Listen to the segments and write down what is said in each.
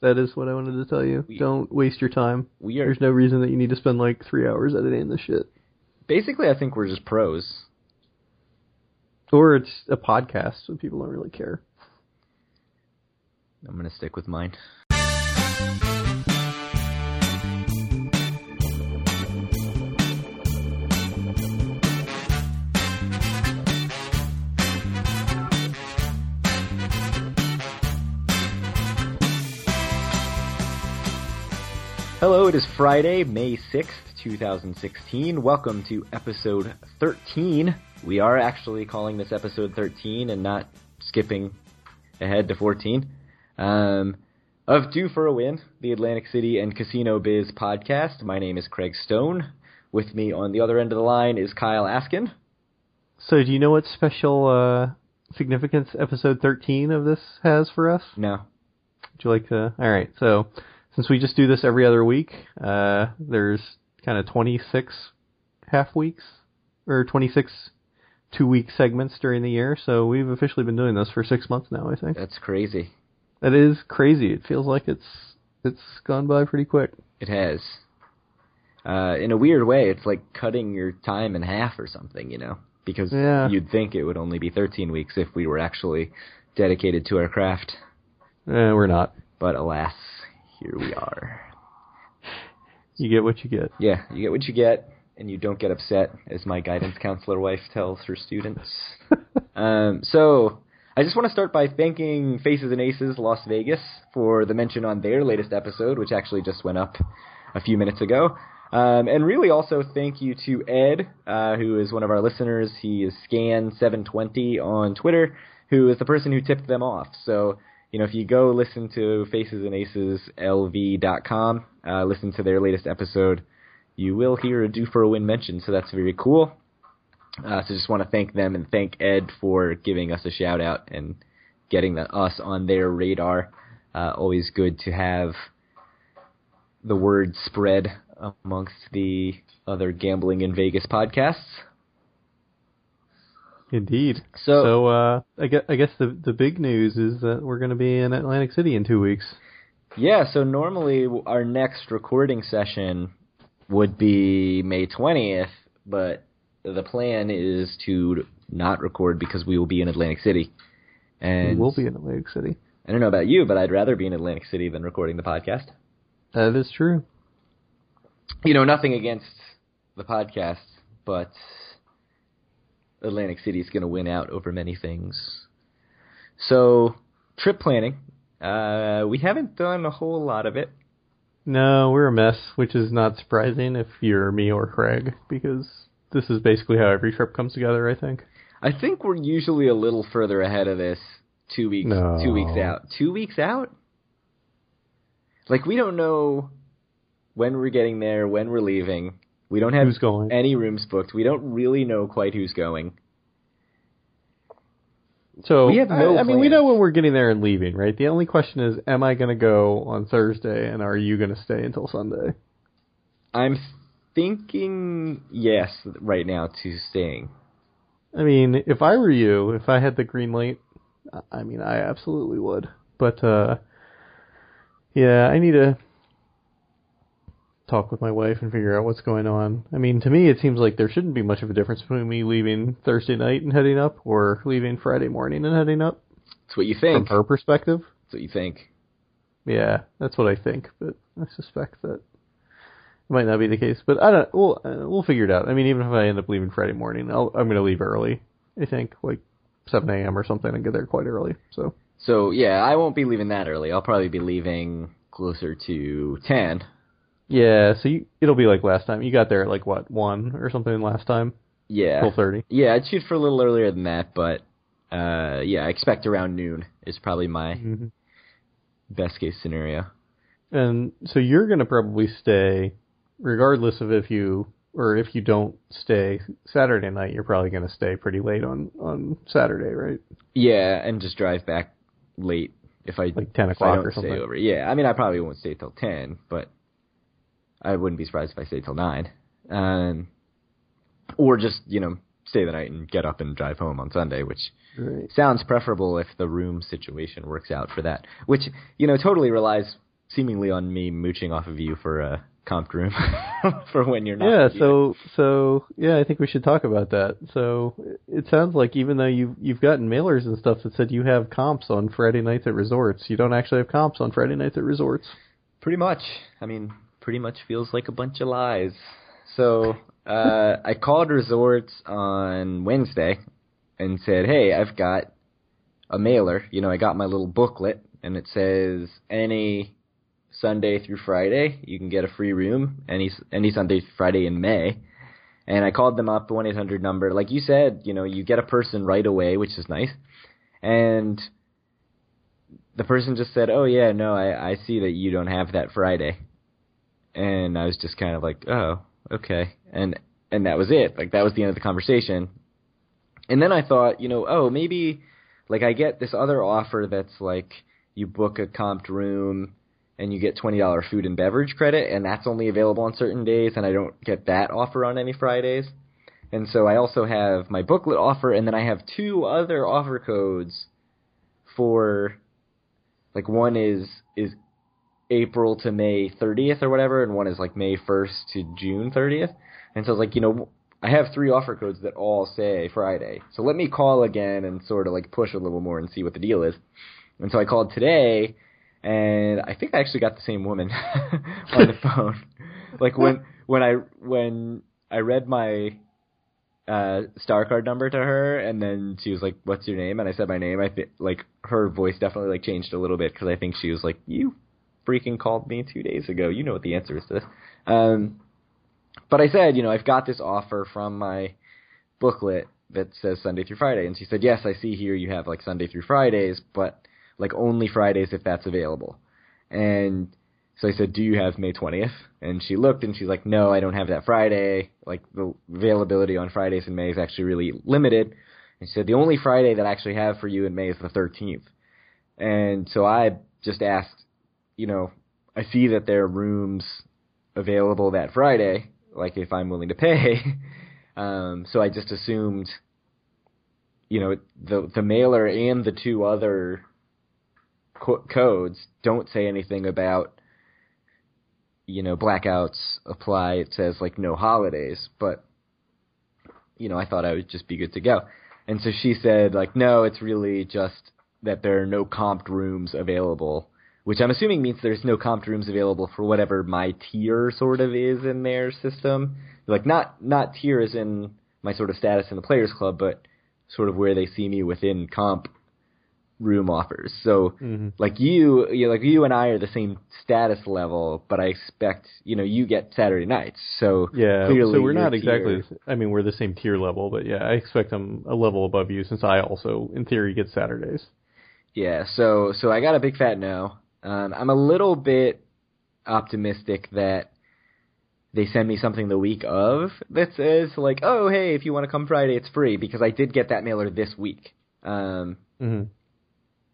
That is what I wanted to tell you. We- Don't waste your time. We are There's no reason that you need to spend like three hours editing this shit. basically, I think we're just pros. Or it's a podcast, so people don't really care. I'm gonna stick with mine. Hello, it is Friday, May 6th, 2016. Welcome to episode 13. We are actually calling this episode 13 and not skipping ahead to 14. Um, of Due for a Win, the Atlantic City and Casino Biz podcast. My name is Craig Stone. With me on the other end of the line is Kyle Askin. So, do you know what special uh, significance episode 13 of this has for us? No. Would you like to? All right. So, since we just do this every other week, uh, there's kind of 26 half weeks or 26 two week segments during the year. So we've officially been doing this for six months now. I think That's crazy. that is crazy. It feels like it's it's gone by pretty quick. It has. Uh, in a weird way, it's like cutting your time in half or something, you know? Because Yeah. you'd think it would only be 13 weeks if we were actually dedicated to our craft. Eh, we're not. But alas, here we are. You get what you get. Yeah, you get what you get, and you don't get upset, as my guidance counselor wife tells her students. um, so, I just want to start by thanking Faces and Aces Las Vegas for the mention on their latest episode, which actually just went up a few minutes ago. Um, and really also thank you to Ed, uh, who is one of our listeners. He is Scan720 on Twitter, who is the person who tipped them off. So, you know, if you go listen to Faces and Aces LV.com, uh, listen to their latest episode, you will hear a Due for a win mention. So that's very cool. Uh, so just want to thank them and thank Ed for giving us a shout out and getting the, us on their radar. Uh, always good to have the word spread amongst the other gambling in Vegas podcasts. Indeed. So- so uh, I guess, I guess the the big news is that we're going to be in Atlantic City in two weeks. Yeah, so normally our next recording session would be May 20th, but the plan is to not record because we will be in Atlantic City. And we will be in Atlantic City. I don't know about you, but I'd rather be in Atlantic City than recording the podcast. That is true. You know, nothing against the podcast, but Atlantic City is going to win out over many things. So, trip planning. Uh, we haven't done a whole lot of it. No, we're a mess, which is not surprising if you're me or Craig, because this is basically how every trip comes together. I think. I think we're usually a little further ahead of this two weeks No. two weeks out. Two weeks out? Like we don't know when we're getting there, when we're leaving. We don't have any rooms booked. We don't really know quite who's going. So We have no I, I mean, we know when we're getting there and leaving, right? The only question is, am I going to go on Thursday, and are you going to stay until Sunday? I'm thinking yes right now to staying. I mean, if I were you, if I had the green light, I mean, I absolutely would. But uh yeah, I need to talk with my wife and figure out what's going on. I mean, to me, it seems like there shouldn't be much of a difference between me leaving Thursday night and heading up, or leaving Friday morning and heading up. That's what you think. From her perspective, That's what you think. yeah, that's what I think. But I suspect that it might not be the case. But I don't. We'll uh, we'll figure it out. I mean, even if I end up leaving Friday morning, I'll, I'm going to leave early. I think like 7 a.m. or something, and get there quite early. So So yeah, I won't be leaving that early. I'll probably be leaving closer to ten. Yeah, so you, it'll be like last time. You got there at like what one or something last time, Yeah. twelve thirty. Yeah, I'd shoot for a little earlier than that, but uh, yeah, I expect around noon is probably my Mm-hmm. best case scenario. And so you're going to probably stay, regardless of if you or if you don't stay Saturday night. You're probably going to stay pretty late on on Saturday, right? Yeah, and just drive back late if I Like 10 if I o'clock don't or something. Stay over. Yeah, I mean I probably won't stay till ten, but I wouldn't be surprised if I stayed till nine. Um, or just you know stay the night and get up and drive home on Sunday, which Right. sounds preferable if the room situation works out for that. Which you know totally relies seemingly on me mooching off of you for a comp room for when you're not. Yeah, here. so so yeah, I think we should talk about that. So it sounds like even though you you've gotten mailers and stuff that said you have comps on Friday nights at resorts, you don't actually have comps on Friday nights at resorts. Pretty much. I mean, pretty much feels like a bunch of lies. So uh, I called resorts on Wednesday and said, "Hey, I've got a mailer. You know, I got my little booklet, and it says any Sunday through Friday you can get a free room any any Sunday through Friday in May." And I called them up the one eight hundred number. Like you said, you know, you get a person right away, which is nice. And the person just said, "Oh yeah, no, I I see that you don't have that Friday." And I was just kind of like, "Oh, okay." And and that was it. Like that was the end of the conversation. And then I thought, you know, oh, maybe like I get this other offer that's like you book a comped room and you get $20 food and beverage credit and that's only available on certain days and I don't get that offer on any Fridays. And so I also have my booklet offer and then I have two other offer codes for like one is is April to May 30th or whatever, and one is like May 1st to June 30th. And so I was like, you know, I have three offer codes that all say Friday. So let me call again and sort of like push a little more and see what the deal is. And so I called today, and I think I actually got the same woman on the phone. like when when I when I read my uh star card number to her and then she was like what's your name and i said my name i think like her voice definitely like changed a little bit because i think she was like you freaking called me two days ago you know what the answer is to this um but i said you know i've got this offer from my booklet that says sunday through friday and she said yes i see here you have like sunday through fridays but like only fridays if that's available and so I said, "Do you have May 20th?" And she looked and she's like, "No, I don't have that Friday. Like the availability on Fridays in May is actually really limited." And she said, "The only Friday that I actually have for you in May is the 13th." And so I just asked, you know, I see that there are rooms available that Friday, like if I'm willing to pay. um, so I just assumed, you know, the the mailer and the two other co- codes don't say anything about you know, blackouts apply. It says like no holidays, but you know, I thought I would just be good to go. And so she said like, no, it's really just that there are no comped rooms available, which I'm assuming means there's no comped rooms available for whatever my tier sort of is in their system. Like not not tier as in my sort of status in the players club, but sort of where they see me within comp room offers. So Mm-hmm. like you, you know, like you and I are the same status level, but I expect you know you get Saturday nights. So Yeah, clearly so we're not tier- exactly. I mean, we're the same tier level, but yeah, I expect I'm a level above you since I also, in theory, get Saturdays. Yeah, so so I got a big fat no. Um, I'm a little bit optimistic that they send me something the week of that says like, oh hey, if you want to come Friday, it's free because I did get that mailer this week. Um, hmm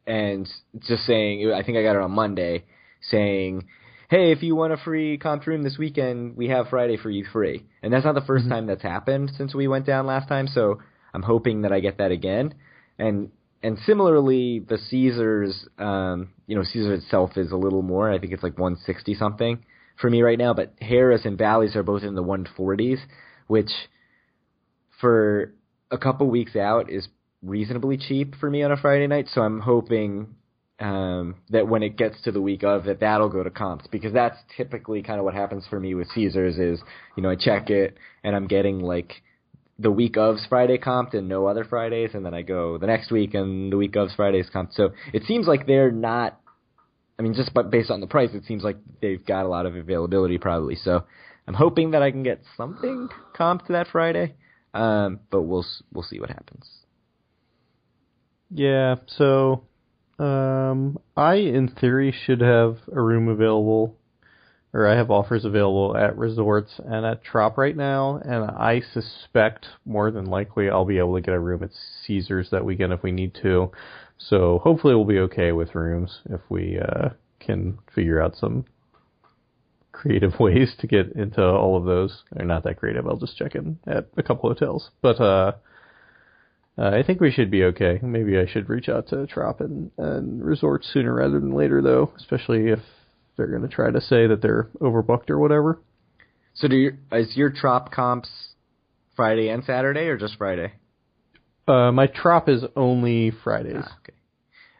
and just saying, I think I got it on Monday, saying, "Hey, if you want a free comp room this weekend, we have Friday for you free." And that's not the 1st time that's happened since we went down last time, so I'm hoping that I get that again. And and similarly, the Caesars, um, you know, Caesars itself is a little more. I think it's like 160 something for me right now, but Harrah's and Bally's are both in the 140s, which for a couple weeks out is reasonably cheap for me on a Friday night. So I'm hoping um, that when it gets to the week of, that that'll go to comps because that's typically kind of what happens for me with Caesars. Is you know I check it and I'm getting like the week of's Friday comped and no other Fridays, and then I go the next week and the week of's Fridays comped. So it seems like they're not. I mean, just but based on the price, it seems like they've got a lot of availability probably. So I'm hoping that I can get something comped that Friday, um, but we'll we'll see what happens. Yeah, so um, I, in theory, should have a room available, or I have offers available at resorts and at Trop right now, and I suspect more than likely I'll be able to get a room at Caesars that weekend if we need to. So hopefully we'll be okay with rooms if we uh, can figure out some creative ways to get into all of those. They're not that creative. I'll just check in at a couple hotels, but. uh uh, I think we should be okay. Maybe I should reach out to Trop and, and Resort sooner rather than later, though, especially if they're going to try to say that they're overbooked or whatever. So do you, is your Trop comps Friday and Saturday or just Friday? Uh, my Trop is only Fridays, Ah, okay.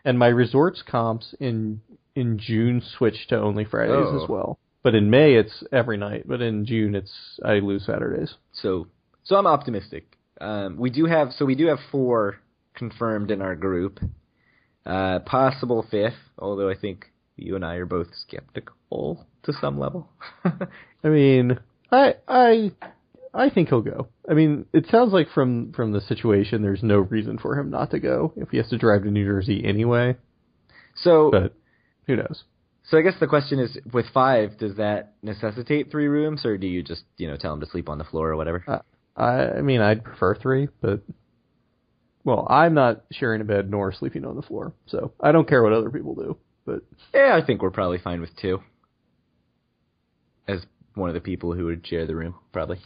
and my resorts comps in in June switch to only Fridays Oh. as well. But in May it's every night. But in June it's I lose Saturdays. So so I'm optimistic. Um, we do have so we do have four confirmed in our group. Uh, possible fifth, although I think you and I are both skeptical to some level. I mean, I I I think he'll go. I mean, it sounds like from from the situation, there's no reason for him not to go if he has to drive to New Jersey anyway. so But who knows? so I guess the question is, with five, does that necessitate three rooms, or do you just you know tell him to sleep on the floor or whatever? I I mean, I'd prefer three, but well, I'm not sharing a bed nor sleeping on the floor, so I don't care what other people do. But Yeah, I think we're probably fine with two. As one of the people who would share the room, probably.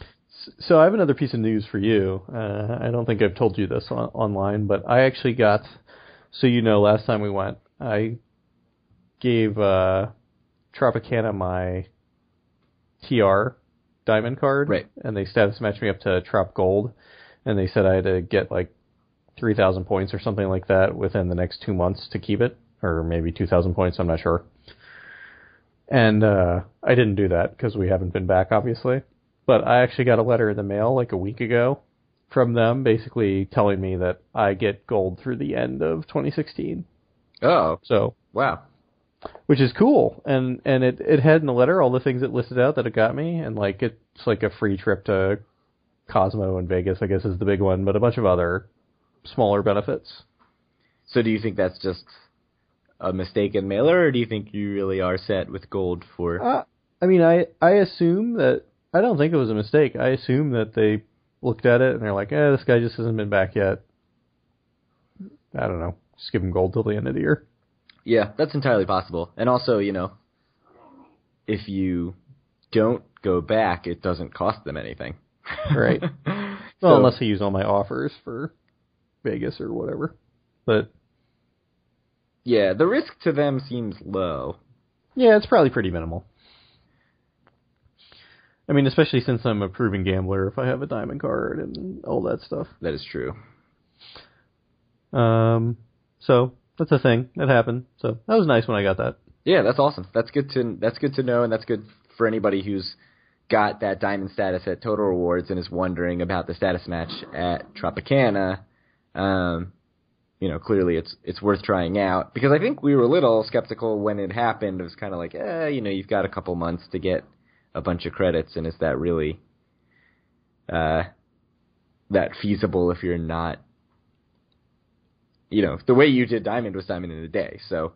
So I have another piece of news for you. Uh, I don't think I've told you this on, online, but I actually got. So you know, last time we went, I gave uh, Tropicana my TR diamond card, Right. And they status matched me up to Trop Gold, and they said I had to get like three thousand points or something like that within the next two months to keep it, or maybe two thousand points. I'm not sure. And uh, I didn't do that because we haven't been back, obviously but I actually got a letter in the mail like a week ago from them basically telling me that I get gold through the end of 2016. Oh, So, wow. which is cool. And and it it had in the letter all the things it listed out that it got me and like it's like a free trip to Cosmo and Vegas, I guess is the big one, but a bunch of other smaller benefits. So do you think that's just a mistaken mailer, or do you think you really are set with gold for? Uh, I mean, I I assume that I don't think it was a mistake. I assume that they looked at it and they're like, "Eh, this guy just hasn't been back yet." I don't know. Just give him gold till the end of the year. Yeah, that's entirely possible. And also, you know, if you don't go back, it doesn't cost them anything. Right. well, Well, unless I use all my offers for Vegas or whatever. But yeah, the risk to them seems low. yeah, it's probably pretty minimal. I mean, especially since I'm a proven gambler, if I have a diamond card and all that stuff. That is true. Um, so that's a thing that happened. So that was nice when I got that. Yeah, that's awesome. That's good to that's good to know, and that's good for anybody who's got that diamond status at Total Rewards and is wondering about the status match at Tropicana. Um, you know, clearly it's it's worth trying out because I think we were a little skeptical when it happened. It was kind of like, eh, you know, you've got a couple months to get a bunch of credits, and is that really uh, that feasible if you're not, you know, the way you did diamond was diamond in a day, so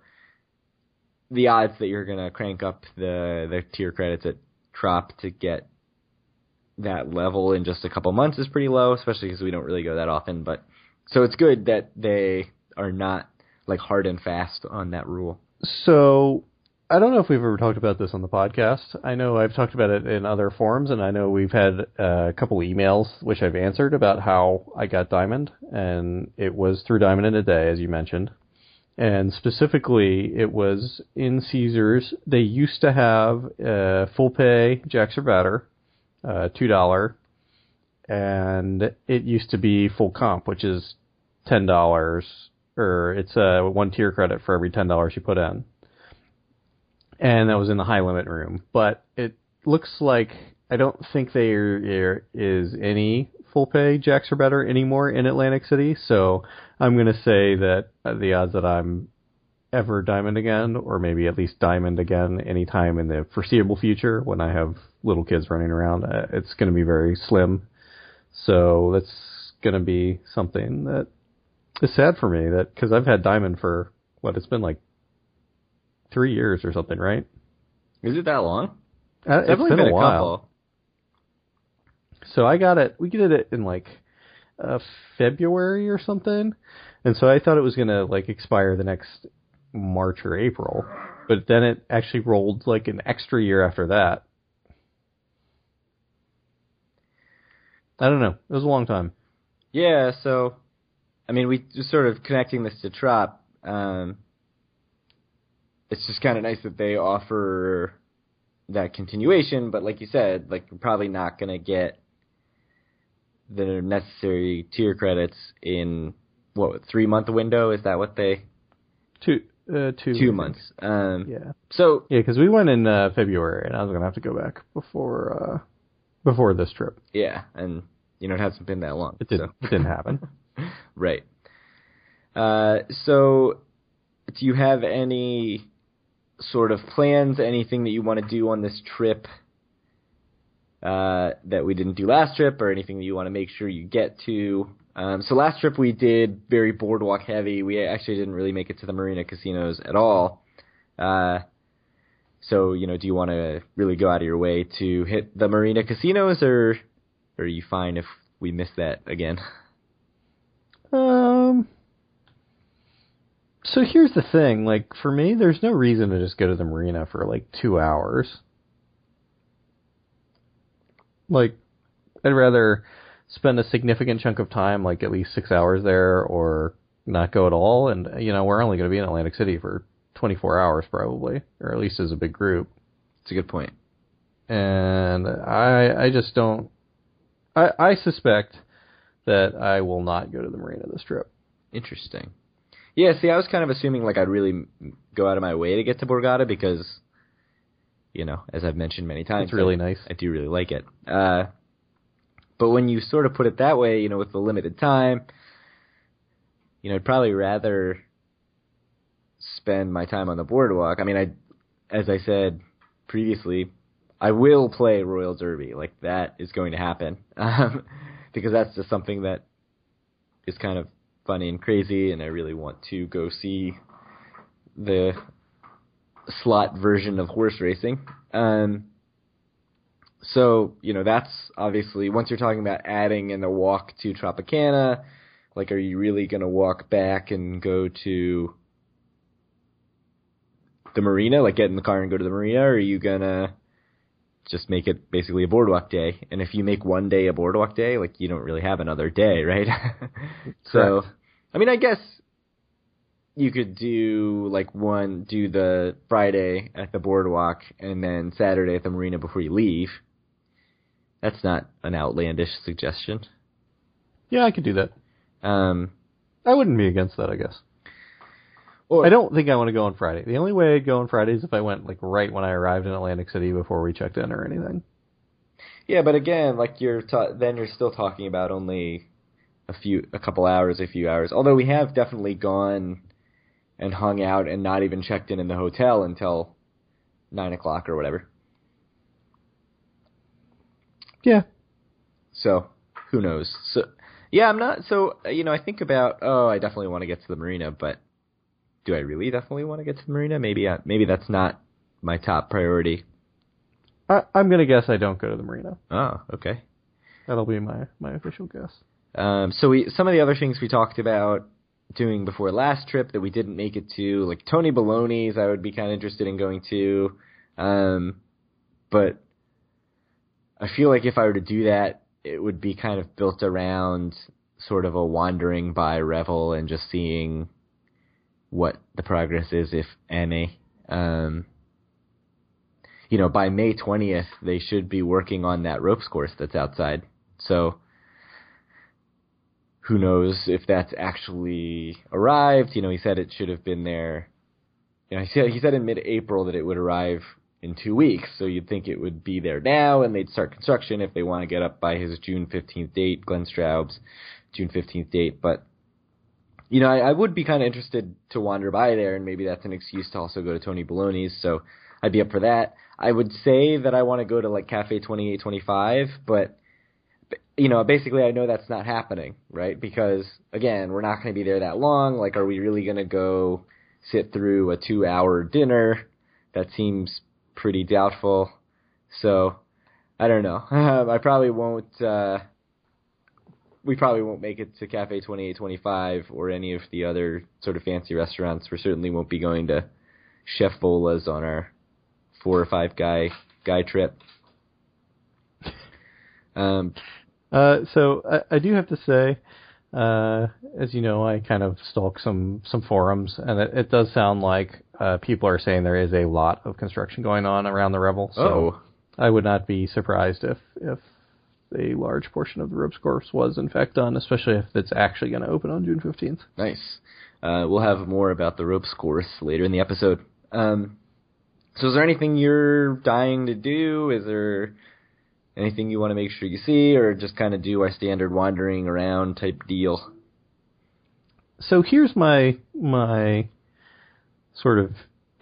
the odds that you're gonna crank up the the tier credits at Trop to get that level in just a couple months is pretty low, especially because we don't really go that often. But so it's good that they are not like hard and fast on that rule. So I don't know if we've ever talked about this on the podcast. I know I've talked about it in other forums, and I know we've had uh, a couple emails which I've answered about how I got Diamond, and it was through Diamond in a Day, as you mentioned. And specifically, it was in Caesars. They used to have uh, full pay Jacks or Better, uh, two dollar, and it used to be full comp, which is ten dollars, or it's a one tier credit for every ten dollars you put in and that was in the high limit room. But it looks like I don't think there is any full pay jacks or better anymore in Atlantic City. So I'm going to say that the odds that I'm ever diamond again, or maybe at least diamond again anytime in the foreseeable future when I have little kids running around, uh, it's going to be very slim. So that's going to be something that is sad for me that because I've had diamond for what it's been like three years or something, right? Is it that long? Uh, it's Definitely been, been a while. couple. So I got it. We did it in like uh, February or something, and so I thought it was gonna like expire the next March or April, but then it actually rolled like an extra year after that. I don't know. It was a long time. Yeah, so I mean, we just sort of connecting this to Trop. Um, it's just kind of nice that they offer that continuation. But like you said, like we're probably not gonna get the necessary tier credits in what three month window? Is that what they? Two, uh, two, Two months. Um, Yeah, So yeah, because we went in uh, February, and I was gonna have to go back before uh, before this trip. yeah, and you know it hasn't been that long. It didn't. so- It didn't happen. Right. Uh, so, do you have any sort of plans, anything that you want to do on this trip uh, that we didn't do last trip, or anything that you want to make sure you get to? Um, so last trip we did very boardwalk heavy. We actually didn't really make it to the marina casinos at all. Uh, so you know, do you want to really go out of your way to hit the marina casinos, or, or are you fine if we miss that again? Um. So here's the thing, like for me, there's no reason to just go to the marina for like two hours. Like, I'd rather spend a significant chunk of time, like at least six hours there, or not go at all. And you know, we're only going to be in Atlantic City for 24 hours probably, or at least as a big group. It's a good point. and I I just don't. I I suspect that I will not go to the marina this trip. Interesting. Yeah, see, I was kind of assuming like I'd really go out of my way to get to Borgata because, you know, as I've mentioned many times, It's really I, nice. I do really like it. Uh, but when you sort of put it that way, you know, with the limited time, you know, I'd probably rather spend my time on the boardwalk. I mean, I, as I said previously, I will play Royal Derby. Like that is going to happen um, because that's just something that is kind of funny and crazy, and I really want to go see the slot version of horse racing. Um, so you know that's obviously once you're talking about adding in the walk to Tropicana, like are you really going to walk back and go to the marina, like get in the car and go to the marina, or are you gonna just make it basically a boardwalk day? And if you make one day a boardwalk day, like you don't really have another day, right? so, Correct. I mean, I guess you could do like one, do the Friday at the boardwalk, and then Saturday at the marina before you leave. That's not an outlandish suggestion. Yeah, I could do that. Um, I wouldn't be against that, I guess. Or I don't think I want to go on Friday. The only way I'd go on Friday is if I went like right when I arrived in Atlantic City before we checked in or anything. Yeah, but again, like you're ta- then you're still talking about only a few, a couple hours, a few hours. Although we have definitely gone and hung out and not even checked in in the hotel until nine o'clock or whatever. Yeah. So who knows? So yeah, I'm not. So you know, I think about oh, I definitely want to get to the marina, but do I really definitely want to get to the marina? Maybe I, maybe that's not my top priority. I, I'm gonna guess I don't go to the marina. Oh, okay. That'll be my my official guess. Um, so we some of the other things we talked about doing before last trip that we didn't make it to, like Tony Boloney's, I would be kind of interested in going to, um, but I feel like if I were to do that, it would be kind of built around sort of a wandering by Revel and just seeing what the progress is, if any. Um, you know, by May 20th, they should be working on that ropes course that's outside. So, who knows if that's actually arrived. You know, he said it should have been there. You know, he said he said in mid-April that it would arrive in two weeks. So you'd think it would be there now, and they'd start construction if they want to get up by his June 15th date, Glenn Straub's June 15th date. But you know, I, I would be kind of interested to wander by there, and maybe that's an excuse to also go to Tony Boloney's. So I'd be up for that. I would say that I want to go to like Cafe 2825, but you know, basically I know that's not happening, right? Because again, we're not going to be there that long. Like, are we really going to go sit through a two hour dinner? That seems pretty doubtful. So, I don't know. I probably won't, uh, we probably won't make it to Cafe 2825 or any of the other sort of fancy restaurants. We certainly won't be going to Chef Vola's on our four or five guy, guy trip. Um, Uh, so I, I do have to say, uh, as you know, I kind of stalk some some forums, and it, it does sound like uh, people are saying there is a lot of construction going on around the Revel. So Oh, I would not be surprised if if a large portion of the ropes course was in fact done, especially if it's actually going to open on June fifteenth. nice. Uh, we'll have more about the ropes course later in the episode. Um, so, is there anything you're dying to do? Is there anything you want to make sure you see, or just kind of do our standard wandering around type deal? So here's my my sort of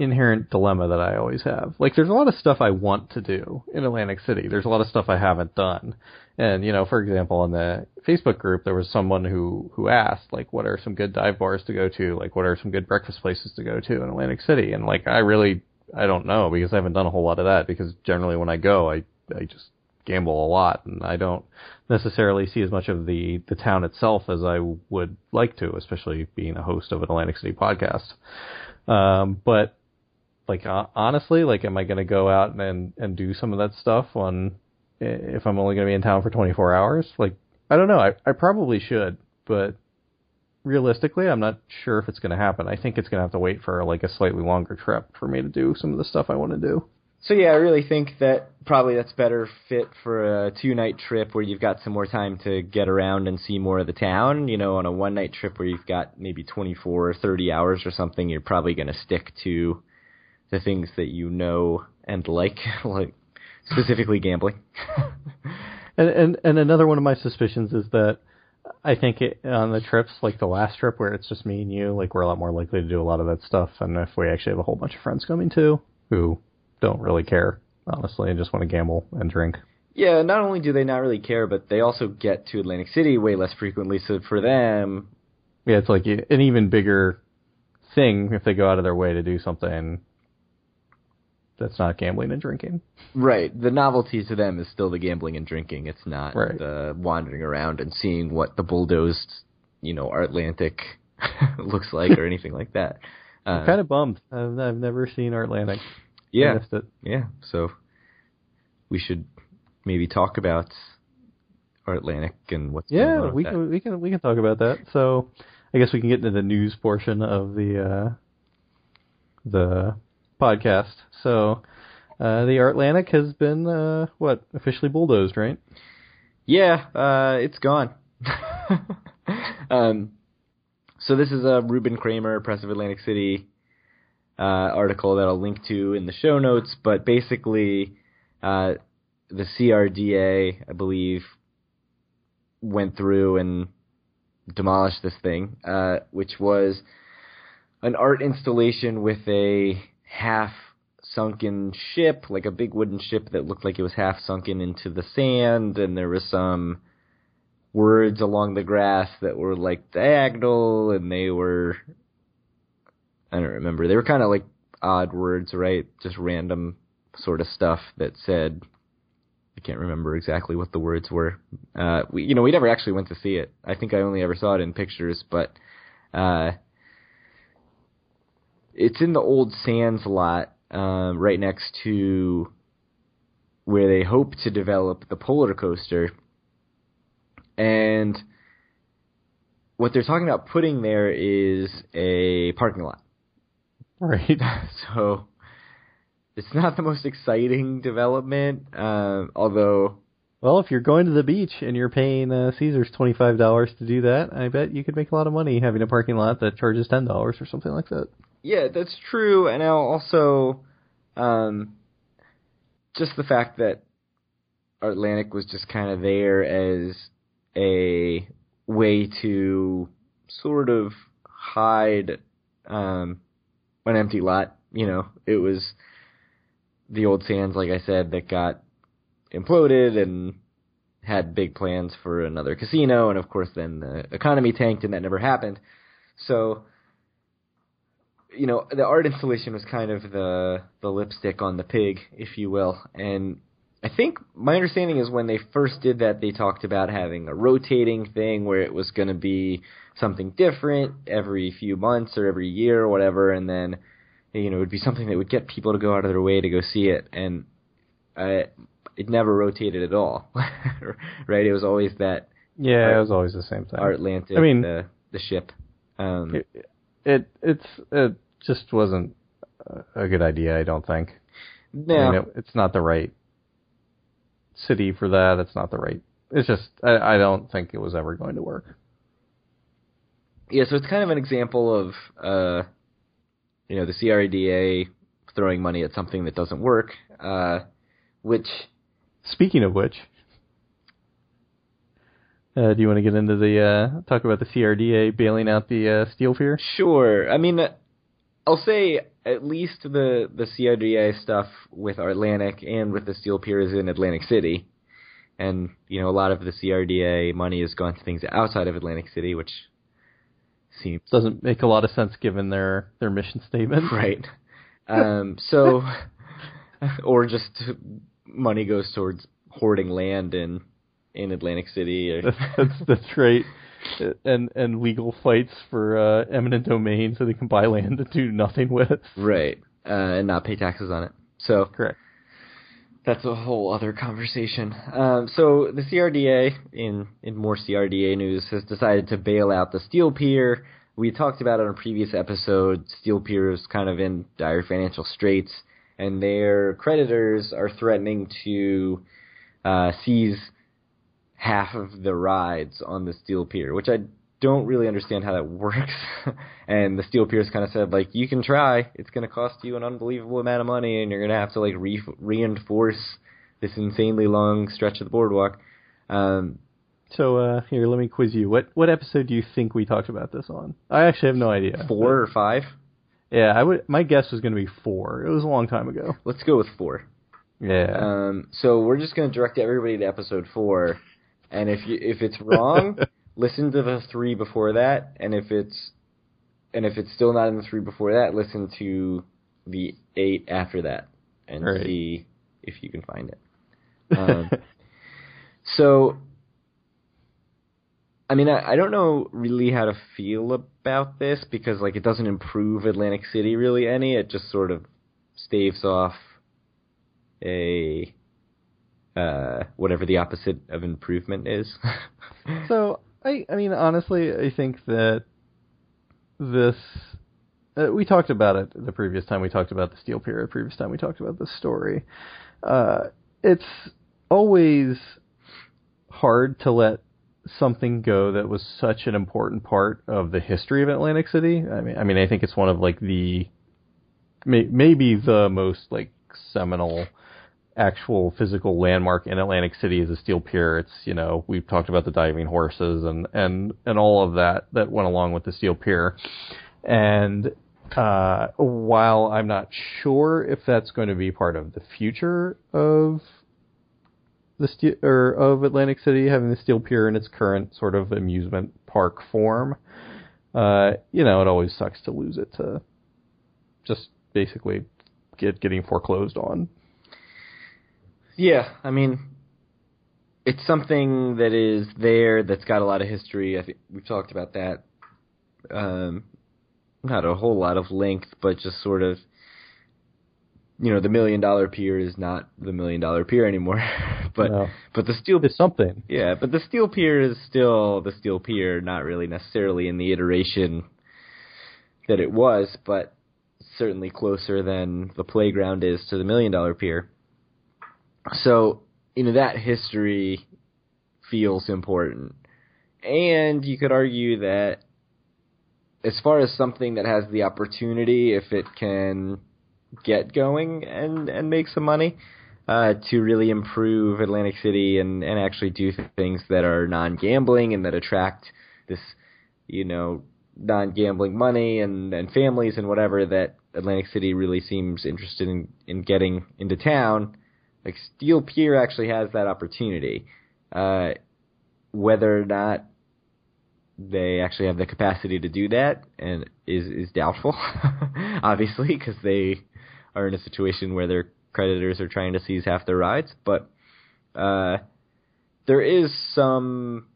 inherent dilemma that I always have. Like there's a lot of stuff I want to do in Atlantic City. There's a lot of stuff I haven't done. And you know, for example, in the Facebook group there was someone who who asked like what are some good dive bars to go to? Like what are some good breakfast places to go to in Atlantic City? And like I really I don't know because I haven't done a whole lot of that because generally when I go I I just gamble a lot and I don't necessarily see as much of the the town itself as I would like to, especially being a host of an Atlantic City podcast. Um, but like uh, honestly, like, am I going to go out and and do some of that stuff on if I'm only going to be in town for 24 hours? Like, I don't know. I I probably should, but realistically, I'm not sure if it's going to happen. I think it's going to have to wait for like a slightly longer trip for me to do some of the stuff I want to do. So yeah, I really think that probably that's better fit for a two night trip where you've got some more time to get around and see more of the town. You know, on a one night trip where you've got maybe 24 or 30 hours or something, you're probably going to stick to the things that you know and like, like specifically gambling. And, and and another one of my suspicions is that I think it, on the trips, like the last trip where it's just me and you, like we're a lot more likely to do a lot of that stuff. And if we actually have a whole bunch of friends coming too, who don't really care, honestly, and just want to gamble and drink. yeah, not only do they not really care, but they also get to Atlantic City way less frequently. So for them, Yeah, it's like an even bigger thing if they go out of their way to do something that's not gambling and drinking. Right. The novelty to them is still the gambling and drinking. It's not Right. the wandering around and seeing what the bulldozed, you know, Atlantic looks like or anything like that. Uh, I'm kind of bummed. I've, I've never seen Atlantic. Yeah, yeah. So we should maybe talk about Atlantic and what's going Yeah, we that. can we can we can talk about that. So, I guess we can get into the news portion of the uh, the podcast. So, uh, the Atlantic has been uh, what officially bulldozed, right? Yeah, uh, it's gone. um, so this is a Ruben Kramer, Press of Atlantic City uh, article that I'll link to in the show notes. But basically, uh, the CRDA, I believe, went through and demolished this thing, uh, which was an art installation with a half sunken ship, like a big wooden ship that looked like it was half sunken into the sand, and there was some words along the grass that were like diagonal, and they were I don't remember. They were kind of like odd words, right? Just random sort of stuff that said I can't remember exactly what the words were. Uh, we, you know, we never actually went to see it. I think I only ever saw it in pictures, but uh, it's in the old Sands lot, um, right next to where they hope to develop the Polercoaster. And what they're talking about putting there is a parking lot. Right. So it's not the most exciting development, um, although Well, if you're going to the beach and you're paying uh, Caesars twenty five dollars to do that, I bet you could make a lot of money having a parking lot that charges ten dollars or something like that. Yeah, that's true. And now also, um, just the fact that Atlantic was just kind of there as a way to sort of hide um, an empty lot. You know, it was the old sands, like I said, that got imploded and had big plans for another casino, and of course, then the economy tanked, and that never happened. So you know, the art installation was kind of the the lipstick on the pig, if you will. And I think my understanding is when they first did that, they talked about having a rotating thing where it was going to be something different every few months or every year or whatever, and then you know it would be something that would get people to go out of their way to go see it. And I, it never rotated at all, right? It was always that Yeah, it was always the same thing. Art Atlantic, I mean- the the ship. Um, it, it it's it just wasn't a good idea. I don't think. No, I mean, it, it's not the right city for that. It's not the right. It's just I, I don't think it was ever going to work. yeah, so it's kind of an example of, uh, you know, the CRDA throwing money at something that doesn't work, uh, which Speaking of which, uh, do you want to get into the uh, talk about the CRDA bailing out the uh, steel pier? Sure. I mean, uh, I'll say at least the the CRDA stuff with Atlantic and with the steel pier is in Atlantic City, and you know a lot of the CRDA money has gone to things outside of Atlantic City, which seems Doesn't make a lot of sense given their their mission statement. right. Um, so, or just money goes towards hoarding land in in Atlantic City. Or, that's that's right. And and legal fights for uh, eminent domain so they can buy land to do nothing with. right, uh, and not pay taxes on it. So Correct. that's a whole other conversation. Um, so the CRDA, in in more CRDA news, has decided to bail out the Steel Pier. We talked about it on a previous episode. Steel Pier is kind of in dire financial straits, and their creditors are threatening to uh, seize half of the rides on the Steel Pier, which I don't really understand how that works. and the Steel Pier's kind of said like, you can try. It's going to cost you an unbelievable amount of money, and you're going to have to like re- reinforce this insanely long stretch of the boardwalk. Um, So uh, here, let me quiz you. What what episode do you think we talked about this on? I actually have no idea. four or five? Yeah, I would. My guess was going to be four. It was a long time ago. Let's go with four. Yeah. Um, so we're just going to direct everybody to episode four, and if you if it's wrong, listen to the three before that, and if it's and if it's still not in the three before that, listen to the eight after that, and Right. see if you can find it. Um, so, I mean, I, I don't know really how to feel about this because like it doesn't improve Atlantic City really any. It just sort of staves off a uh, whatever the opposite of improvement is. So I, I mean, honestly, I think that this. Uh, we talked about it the previous time we talked about the steel Period, The previous time we talked about this story. Uh, it's always hard to let something go that was such an important part of the history of Atlantic City. I mean, I mean, I think it's one of like the may, maybe the most like seminal actual physical landmark in Atlantic City is a steel pier. It's you know we've talked about the diving horses and and and all of that that went along with the steel pier. And uh, while I'm not sure if that's going to be part of the future of the steel or of Atlantic City having the steel pier in its current sort of amusement park form, uh, you know it always sucks to lose it to just basically get getting foreclosed on. Yeah, I mean, it's something that is there that's got a lot of history. I think we've talked about that. Um, not a whole lot of length, but just sort of, you know, the million dollar pier is not the million dollar pier anymore. but No. but the steel is something. yeah, but the steel pier is still the steel pier, not really necessarily in the iteration that it was, but certainly closer than the playground is to the million dollar pier. So, you know, that history feels important. And you could argue that as far as something that has the opportunity, if it can get going and, and make some money, uh, to really improve Atlantic City and, and actually do things that are non-gambling and that attract this, you know, non-gambling money and, and families and whatever that Atlantic City really seems interested in, in getting into town. Like Steel Pier actually has that opportunity. Uh, whether or not they actually have the capacity to do that and is is doubtful, obviously, because they are in a situation where their creditors are trying to seize half their rides. But uh, there is some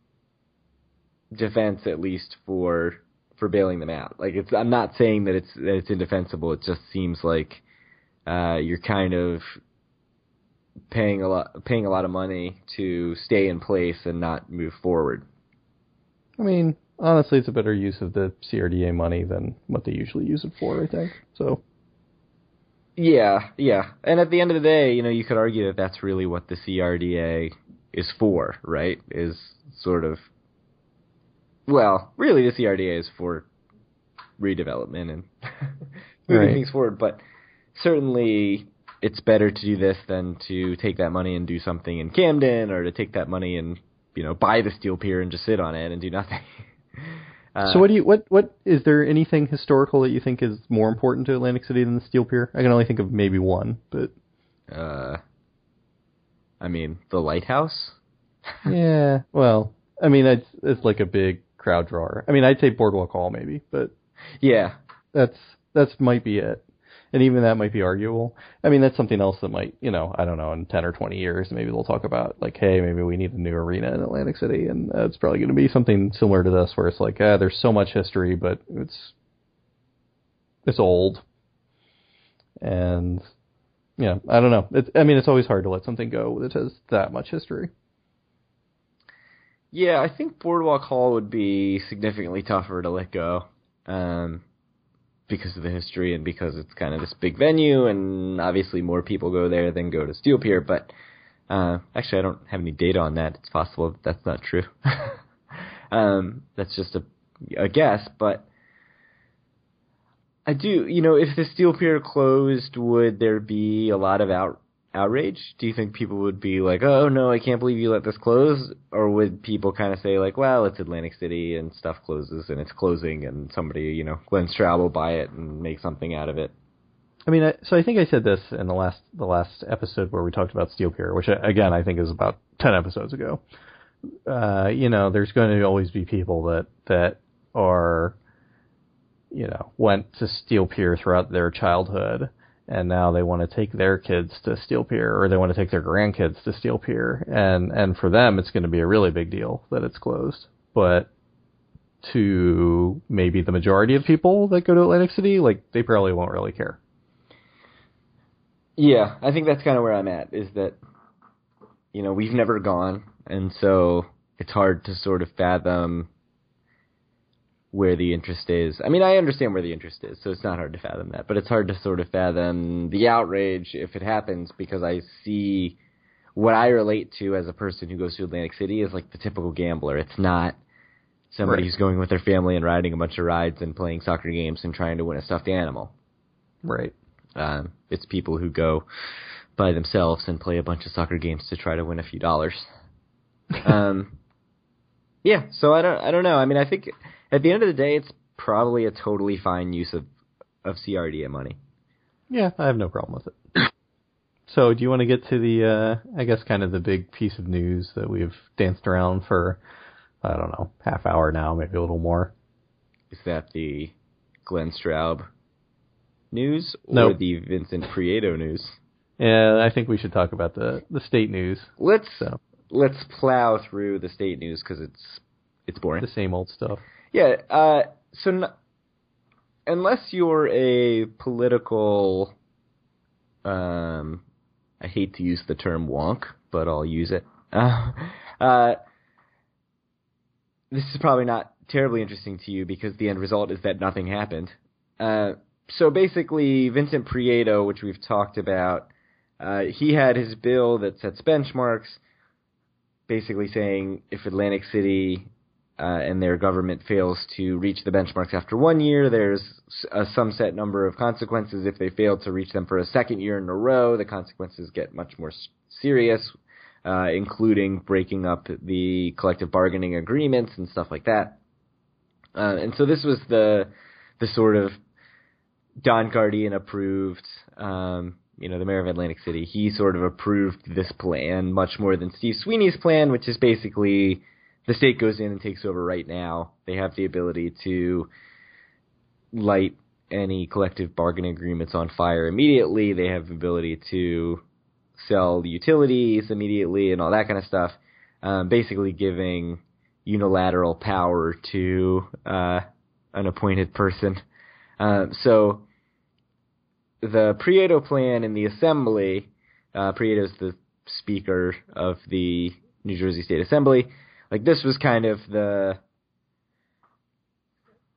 defense, at least for for bailing them out. Like it's, I'm not saying that it's that it's indefensible. It just seems like uh, you're kind of paying a lot paying a lot of money to stay in place and not move forward. I mean, honestly, it's a better use of the CRDA money than what they usually use it for. I think so. Yeah, yeah. And at the end of the day, you know, you could argue that that's really what the CRDA is for, right? Is sort of well, really the CRDA is for redevelopment and moving Right. things forward, but certainly it's better to do this than to take that money and do something in Camden or to take that money and, you know, buy the steel pier and just sit on it and do nothing. Uh, so what do you what what is there anything historical that you think is more important to Atlantic City than the Steel Pier? I can only think of maybe one, but uh I mean, the lighthouse? yeah. Well, I mean it's it's like a big crowd drawer. I mean I'd say Boardwalk Hall maybe, but Yeah. that's that's might be it. And even that might be arguable. I mean, that's something else that might, you know, I don't know, in 10 or 20 years, maybe they'll talk about, like, hey, maybe we need a new arena in Atlantic City. And uh, it's probably going to be something similar to this, where it's like, ah, there's so much history, but it's, it's old. And, yeah, I don't know. It's, I mean, it's always hard to let something go that has that much history. Yeah, I think Boardwalk Hall would be significantly tougher to let go. Um because of the history and because it's kind of this big venue and obviously more people go there than go to Steel Pier, but uh actually I don't have any data on that. It's possible that that's not true. um that's just a a guess, but I do, you know, if the Steel Pier closed, would there be a lot of out outrage? Do you think people would be like, "Oh no, I can't believe you let this close," or would people kind of say like, "Well, it's Atlantic City and stuff closes and it's closing and somebody, you know, Glenn Straub will buy it and make something out of it." I mean, so I think I said this in the last the last episode where we talked about Steel Pier, which uh, again I think is about ten episodes ago. Uh, you know, there's going to always be people that that are, you know, went to Steel Pier throughout their childhood, and now they want to take their kids to Steel Pier, or they want to take their grandkids to Steel Pier, and and for them it's going to be a really big deal that it's closed. But to maybe the majority of people that go to Atlantic City, like they probably won't really care. Yeah, I think that's kind of where I'm at. Is that you know we've never gone, and so it's hard to sort of fathom where the interest is. I mean, I understand where the interest is, so it's not hard to fathom that, but it's hard to sort of fathom the outrage if it happens because I see what I relate to as a person who goes to Atlantic City is like the typical gambler. It's not somebody Right. who's going with their family and riding a bunch of rides and playing soccer games and trying to win a stuffed animal. Right. Um, it's people who go by themselves and play a bunch of soccer games to try to win a few dollars. um, yeah, so I don't, I don't know. I mean, I think at the end of the day, it's probably a totally fine use of of CRDA money. Yeah, I have no problem with it. So, do you want to get to the, uh, I guess, kind of the big piece of news that we've danced around for, I don't know, half hour now, maybe a little more? Is that the Glenn Straub news or Nope. the Vincent Prieto news? Yeah, I think we should talk about the the state news. Let's So, let's plow through the state news because it's it's boring. the same old stuff. Yeah. Uh, so, n- unless you're a political, um, I hate to use the term wonk, but I'll use it. Uh, uh, this is probably not terribly interesting to you because the end result is that nothing happened. Uh, so basically, Vincent Prieto, which we've talked about, uh, he had his bill that sets benchmarks, basically saying if Atlantic City uh, and their government fails to reach the benchmarks after one year, there's a some set number of consequences. If they fail to reach them for a second year in a row, the consequences get much more serious, uh, including breaking up the collective bargaining agreements and stuff like that. Uh, and so this was the the sort of Don Guardian approved, um, you know, the mayor of Atlantic City. He sort of approved this plan much more than Steve Sweeney's plan, which is basically the state goes in and takes over right now. They have the ability to light any collective bargaining agreements on fire immediately. They have the ability to sell utilities immediately and all that kind of stuff. Um, basically giving unilateral power to uh, an appointed person. Um, so the Prieto plan in the Assembly, uh, is the Speaker of the New Jersey State Assembly. Like this was kind of the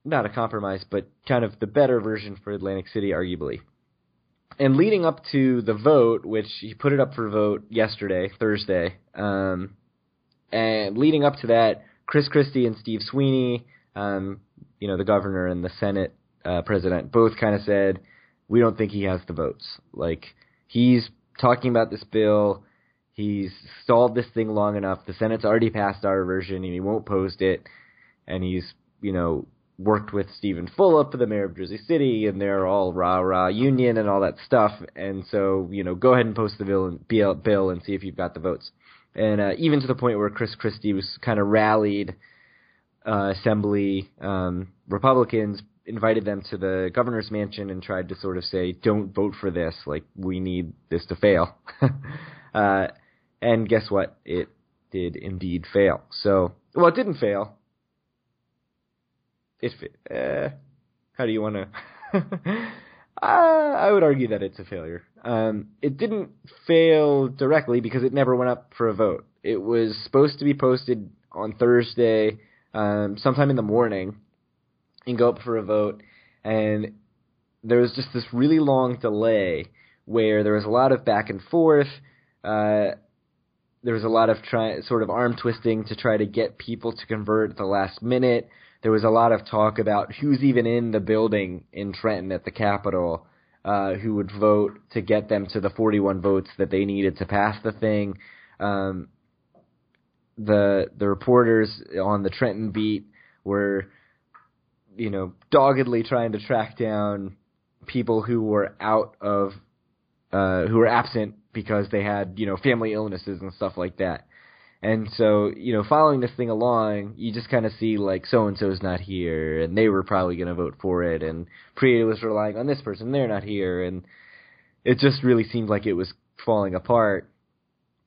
not a compromise, but kind of the better version for Atlantic City, arguably. and leading up to the vote, which he put it up for vote yesterday, Thursday, um, and leading up to that, Chris Christie and Steve Sweeney, um, you know, the governor and the Senate uh, president, both kind of said, we don't think he has the votes. Like, he's talking about this bill. He's stalled this thing long enough. The Senate's already passed our version, and he won't post it. And he's, you know, worked with Stephen Fulop, the mayor of Jersey City, and they're all rah rah union and all that stuff. And so, you know, go ahead and post the bill and, bill and see if you've got the votes. And uh, even to the point where Chris Christie was kind of rallied uh, Assembly um, Republicans, invited them to the governor's mansion and tried to sort of say, "Don't vote for this. Like we need this to fail." uh, and guess what? It did indeed fail. So, well, it didn't fail it, uh, how do you want to? uh, I would argue that it's a failure. Um, it didn't fail directly because it never went up for a vote. It was supposed to be posted on Thursday, um, sometime in the morning, and go up for a vote. And there was just this really long delay where there was a lot of back and forth. Uh, there was a lot of try, sort of arm twisting to try to get people to convert at the last minute there was a lot of talk about who's even in the building in Trenton at the Capitol uh, who would vote to get them to the 41 votes that they needed to pass the thing. Um, the the reporters on the Trenton beat were, you know, doggedly trying to track down people who were out of uh, who were absent because they had you know family illnesses and stuff like that. And so, you know, following this thing along, you just kind of see like so and so's not here, and they were probably going to vote for it, and Prieto was relying on this person, they're not here, and it just really seemed like it was falling apart.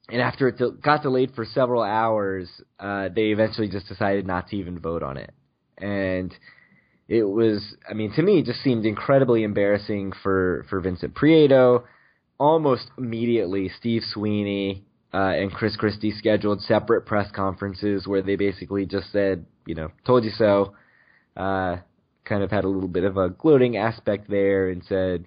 And after it got delayed for several hours, uh, they eventually just decided not to even vote on it. And it was, I mean, to me, it just seemed incredibly embarrassing for, for Vincent Prieto. Almost immediately, Steve Sweeney uh, and Chris Christie scheduled separate press conferences where they basically just said, you know, told you so. Uh, kind of had a little bit of a gloating aspect there and said,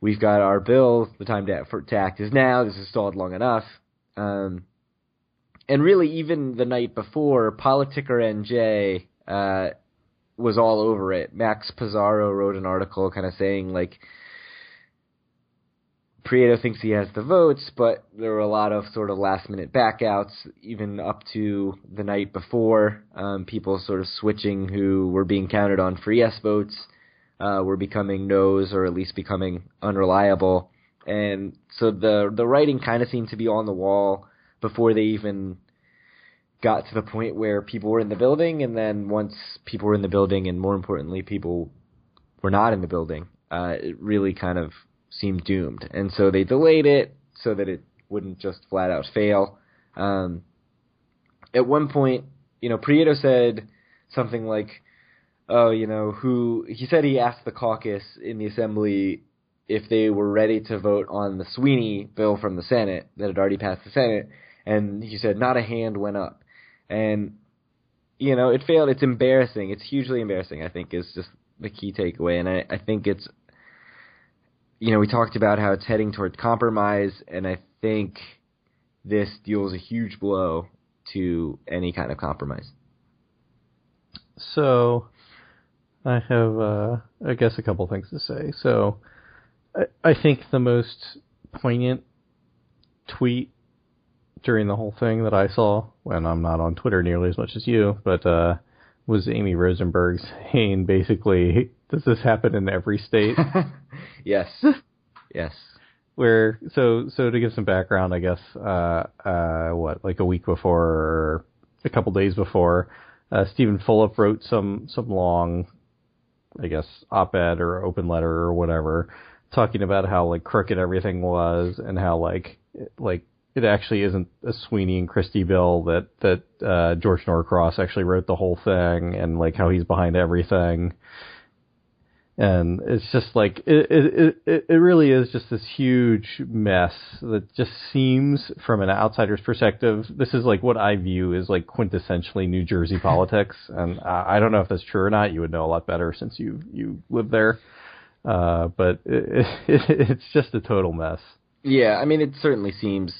we've got our bill. The time to, for, to act is now. This has stalled long enough. Um, and really, even the night before, Politicker NJ uh, was all over it. Max Pizarro wrote an article kind of saying like Prieto thinks he has the votes, but there were a lot of sort of last minute backouts, even up to the night before. Um, people sort of switching who were being counted on for yes votes uh, were becoming no's or at least becoming unreliable. And so the the writing kind of seemed to be on the wall before they even got to the point where people were in the building, and then once people were in the building, and more importantly, people were not in the building, uh, it really kind of seemed doomed, and so they delayed it so that it wouldn't just flat out fail. Um, at one point, you know, Prieto said something like, "Oh, you know, who?" He said he asked the caucus in the assembly if they were ready to vote on the Sweeney bill from the Senate that had already passed the Senate, and he said not a hand went up, and you know, it failed. It's embarrassing. It's hugely embarrassing. I think is just the key takeaway, and I, I think it's you know, we talked about how it's heading toward compromise, and I think this deals a huge blow to any kind of compromise. So, I have, uh, I guess, a couple things to say. So, I, I think the most poignant tweet during the whole thing that I saw, when I'm not on Twitter nearly as much as you, but uh, was Amy Rosenberg saying basically, does this happen in every state? yes. yes. Where so so to give some background, I guess uh uh what like a week before or a couple days before, uh Stephen Fulop wrote some some long I guess op-ed or open letter or whatever talking about how like crooked everything was and how like like it actually isn't a Sweeney and Christie bill that that uh, George Norcross actually wrote the whole thing and like how he's behind everything and it's just like it, it it it really is just this huge mess that just seems from an outsider's perspective this is like what i view as like quintessentially new jersey politics. And i don't know if that's true or not. You would know a lot better since you you live there. Uh, but it, it, it's just a total mess. Yeah, I mean, it certainly seems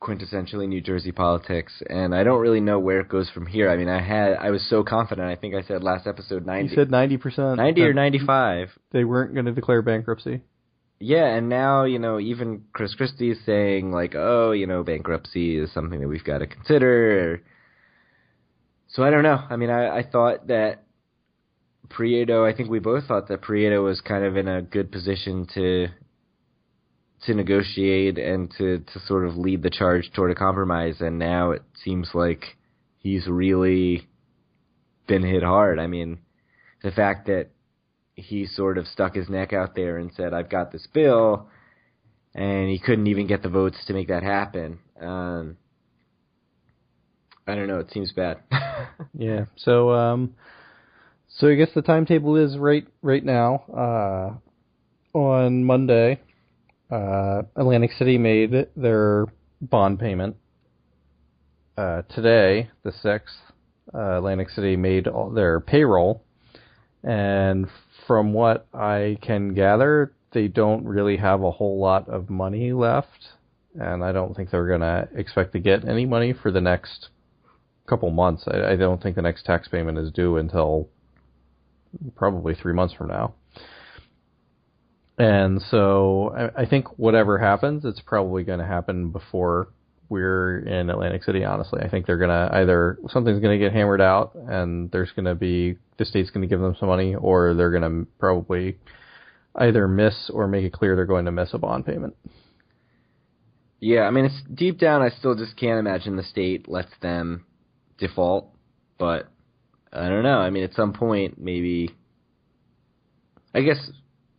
quintessentially New Jersey politics, and I don't really know where it goes from here. I mean, I had I was so confident. I think I said last episode ninety. You said ninety percent. Ninety or ninety-five. They weren't going to declare bankruptcy. Yeah, and now you know even Chris Christie is saying like, oh, you know, bankruptcy is something that we've got to consider. So I don't know. I mean, I, I thought that Prieto. I think we both thought that Prieto was kind of in a good position to to negotiate and to to sort of lead the charge toward a compromise. And now it seems like he's really been hit hard. I mean, the fact that he sort of stuck his neck out there and said, "I've got this bill," and he couldn't even get the votes to make that happen. Um, I don't know. It seems bad. yeah. So, um, so I guess the timetable is right right now. Uh, on Monday, uh, Atlantic City made their bond payment. Uh, today, the sixth, uh, Atlantic City made all their payroll, and from what I can gather, they don't really have a whole lot of money left, and I don't think they're gonna expect to get any money for the next couple months. I, I don't think the next tax payment is due until probably three months from now. And so I, I think whatever happens, it's probably going to happen before we're in Atlantic City. Honestly, I think they're going to either something's going to get hammered out, and there's going to be the state's going to give them some money, or they're going to probably either miss or make it clear they're going to miss a bond payment. Yeah, I mean, it's deep down. I still just can't imagine the state lets them default, but I don't know. I mean, at some point, maybe. I guess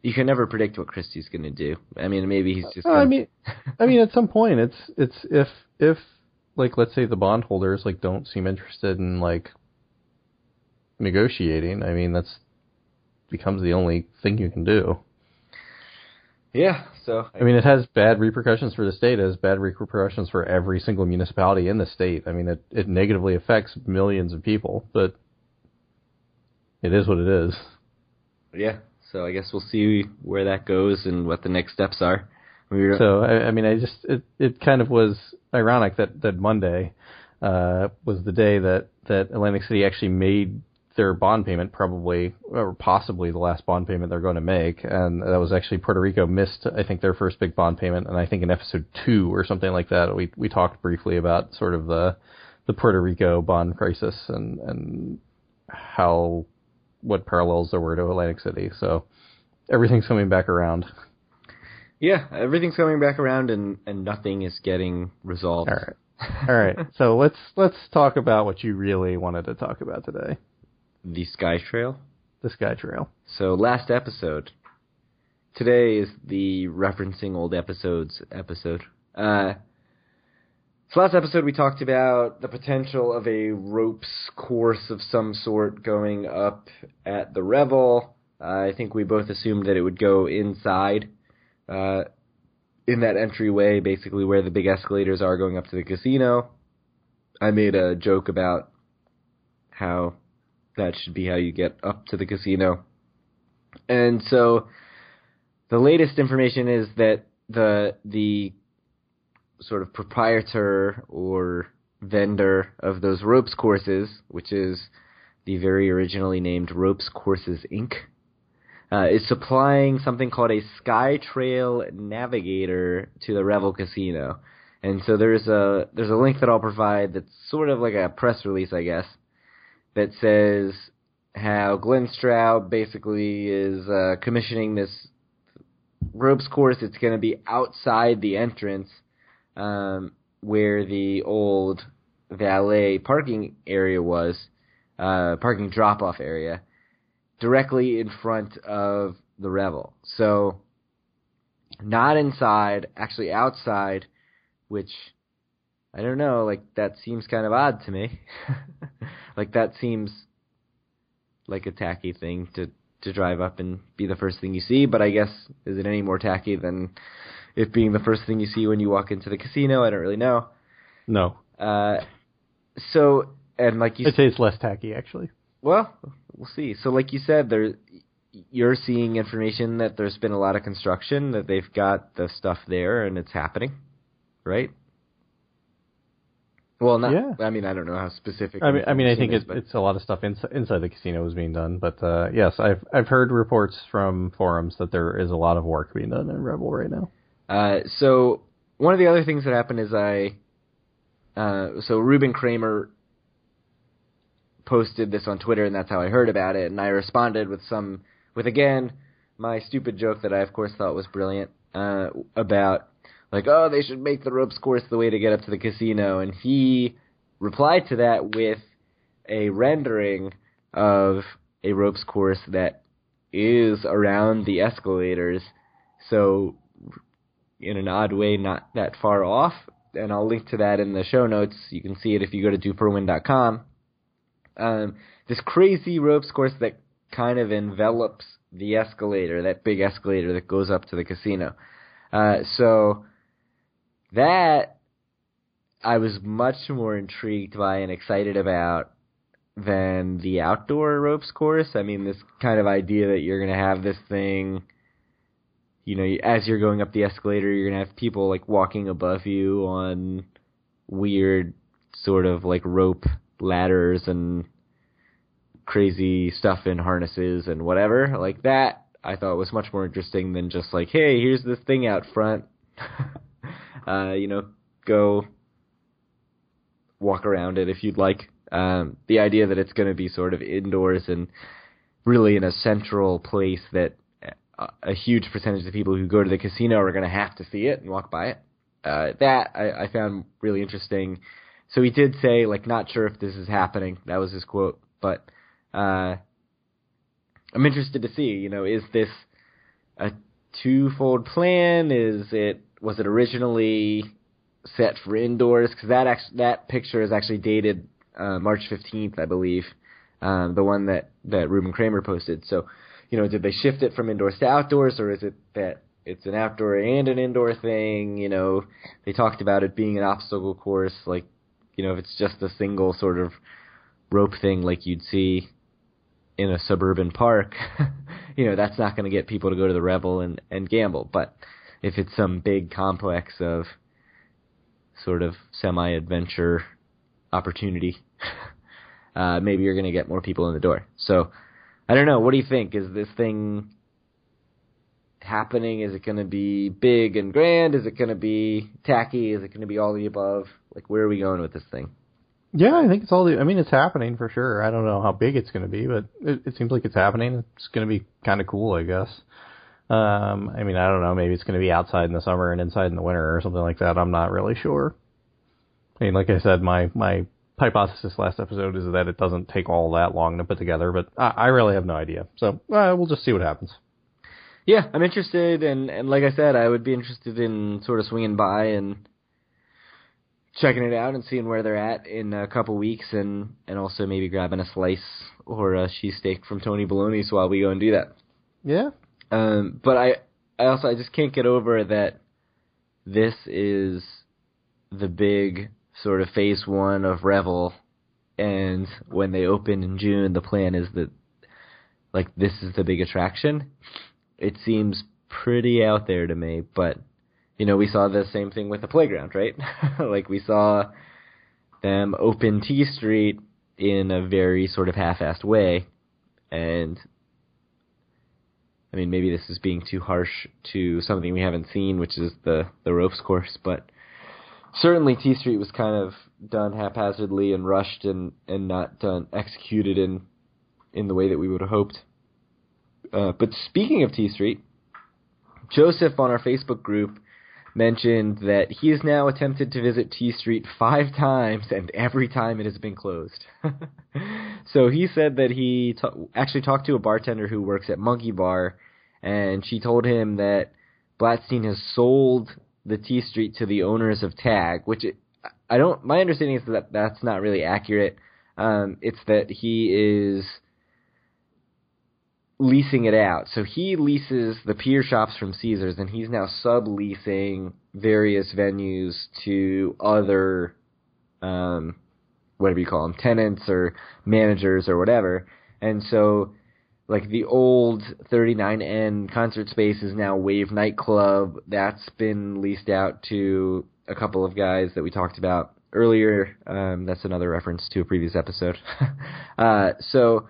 you can never predict what Christie's going to do. I mean, maybe he's just. Gonna... I mean, I mean, at some point, it's it's if if like let's say the bondholders like don't seem interested in like negotiating. I mean, that's becomes the only thing you can do. Yeah. So I mean, it has bad repercussions for the state. It has bad repercussions for every single municipality in the state. I mean, it it negatively affects millions of people, but it is what it is. Yeah. So I guess we'll see where that goes and what the next steps are. We so I, I mean, I just it it kind of was ironic that that Monday uh, was the day that that Atlantic City actually made their bond payment, probably or possibly the last bond payment they're going to make, and that was actually Puerto Rico missed, I think, their first big bond payment, and I think in episode two or something like that, we we talked briefly about sort of the the Puerto Rico bond crisis and and how what parallels there were to Atlantic City. So everything's coming back around. Yeah, everything's coming back around, and and nothing is getting resolved. All right, all right. so let's let's talk about what you really wanted to talk about today the Sky Trail. The Sky Trail. So last episode. Today is the referencing old episodes episode. Uh, so last episode we talked about the potential of a ropes course of some sort going up at the Revel. Uh, I think we both assumed that it would go inside, uh, in that entryway, basically where the big escalators are going up to the casino. I made a joke about how that should be how you get up to the casino. And so the latest information is that the the sort of proprietor or vendor of those ropes courses, which is the very originally named Ropes Courses Inc., uh, is supplying something called a Sky Trail Navigator to the Revel Casino. And so there's a there's a link that I'll provide that's sort of like a press release, I guess, that says how Glenn Straub basically is uh, commissioning this ropes course. It's going to be outside the entrance um, where the old valet parking area was, uh, parking drop off area, directly in front of the Revel. So, not inside, actually outside, which I don't know, like that seems kind of odd to me. like that seems like a tacky thing to to drive up and be the first thing you see, but I guess is it any more tacky than it being the first thing you see when you walk into the casino? I don't really know. No. Uh, so and like you, I'd say it's less tacky actually. Well, we'll see. So like you said, there you're seeing information that there's been a lot of construction, that they've got the stuff there and it's happening, right? Well, not. Yeah. I mean, I don't know how specific. I mean, I mean, I think is, it, it's a lot of stuff inside, inside the casino is being done, but uh, yes, I've I've heard reports from forums that there is a lot of work being done in Revel right now. Uh, so one of the other things that happened is I, uh, so Ruben Kramer posted this on Twitter, and that's how I heard about it. And I responded with some, with again my stupid joke that I of course thought was brilliant uh, about like, oh, they should make the ropes course the way to get up to the casino. And he replied to that with a rendering of a ropes course that is around the escalators. So in an odd way, not that far off. And I'll link to that in the show notes. You can see it if you go to dueforawin.com. Um, this crazy ropes course that kind of envelops the escalator, that big escalator that goes up to the casino. Uh, so that I was much more intrigued by and excited about than the outdoor ropes course. I mean, this kind of idea that you're going to have this thing you know, as you're going up the escalator, you're gonna have people like walking above you on weird sort of like rope ladders and crazy stuff in harnesses and whatever. Like that, I thought was much more interesting than just like, hey, here's this thing out front. uh, you know, go walk around it if you'd like. Um, the idea that it's going to be sort of indoors and really in a central place that a, huge percentage of people who go to the casino are going to have to see it and walk by it. Uh, that I, I found really interesting. So he did say, like, not sure if this is happening. That was his quote. But uh, I'm interested to see. You know, is this a twofold plan? Is it was it originally set for indoors? Because that that picture is actually dated uh, March 15th, I believe. Um, the one that that Ruben Kramer posted. So you know, did they shift it from indoors to outdoors, or is it that it's an outdoor and an indoor thing? You know, they talked about it being an obstacle course, like, you know, if it's just a single sort of rope thing like you'd see in a suburban park, you know, that's not going to get people to go to the Revel and, and gamble. But if it's some big complex of sort of semi adventure opportunity, uh, maybe you're going to get more people in the door. So, I don't know. What do you think? Is this thing happening? Is it going to be big and grand? Is it going to be tacky? Is it going to be all the above? Like, where are we going with this thing? Yeah, I think it's all. The, I mean, it's happening for sure. I don't know how big it's going to be, but it, it seems like it's happening. It's going to be kind of cool, I guess. Um, I mean, I don't know. Maybe it's going to be outside in the summer and inside in the winter or something like that. I'm not really sure. I mean, like I said, my my hypothesis last episode is that it doesn't take all that long to put together, but I, I really have no idea. So uh, we'll just see what happens. Yeah, I'm interested, and and like I said, I would be interested in sort of swinging by and checking it out and seeing where they're at in a couple weeks, and and also maybe grabbing a slice or a cheesesteak from Tony Boloney's while we go and do that. Yeah. Um, but I I also I just can't get over that this is the big sort of phase one of Revel, and when they open in June, the plan is that like this is the big attraction. It seems pretty out there to me, but you know we saw the same thing with the playground, right? like we saw them open T Street in a very sort of half-assed way, and I mean maybe this is being too harsh to something we haven't seen, which is the the ropes course, but certainly T Street was kind of done haphazardly and rushed and and not done executed in in the way that we would have hoped. Uh, but speaking of T Street, Joseph on our Facebook group mentioned that he has now attempted to visit T Street five times and every time it has been closed. so he said that he actually talked to a bartender who works at Monkey Bar, and she told him that Blatstein has sold the T Street to the owners of Tag, which it, I don't. My understanding is that that's not really accurate. Um, it's that he is leasing it out. So he leases the pier shops from Caesars, and he's now subleasing various venues to other, um, whatever you call them, tenants or managers or whatever. And so like the old 39N concert space is now Wave Nightclub. That's been leased out to a couple of guys that we talked about earlier. Um, that's another reference to a previous episode. uh, so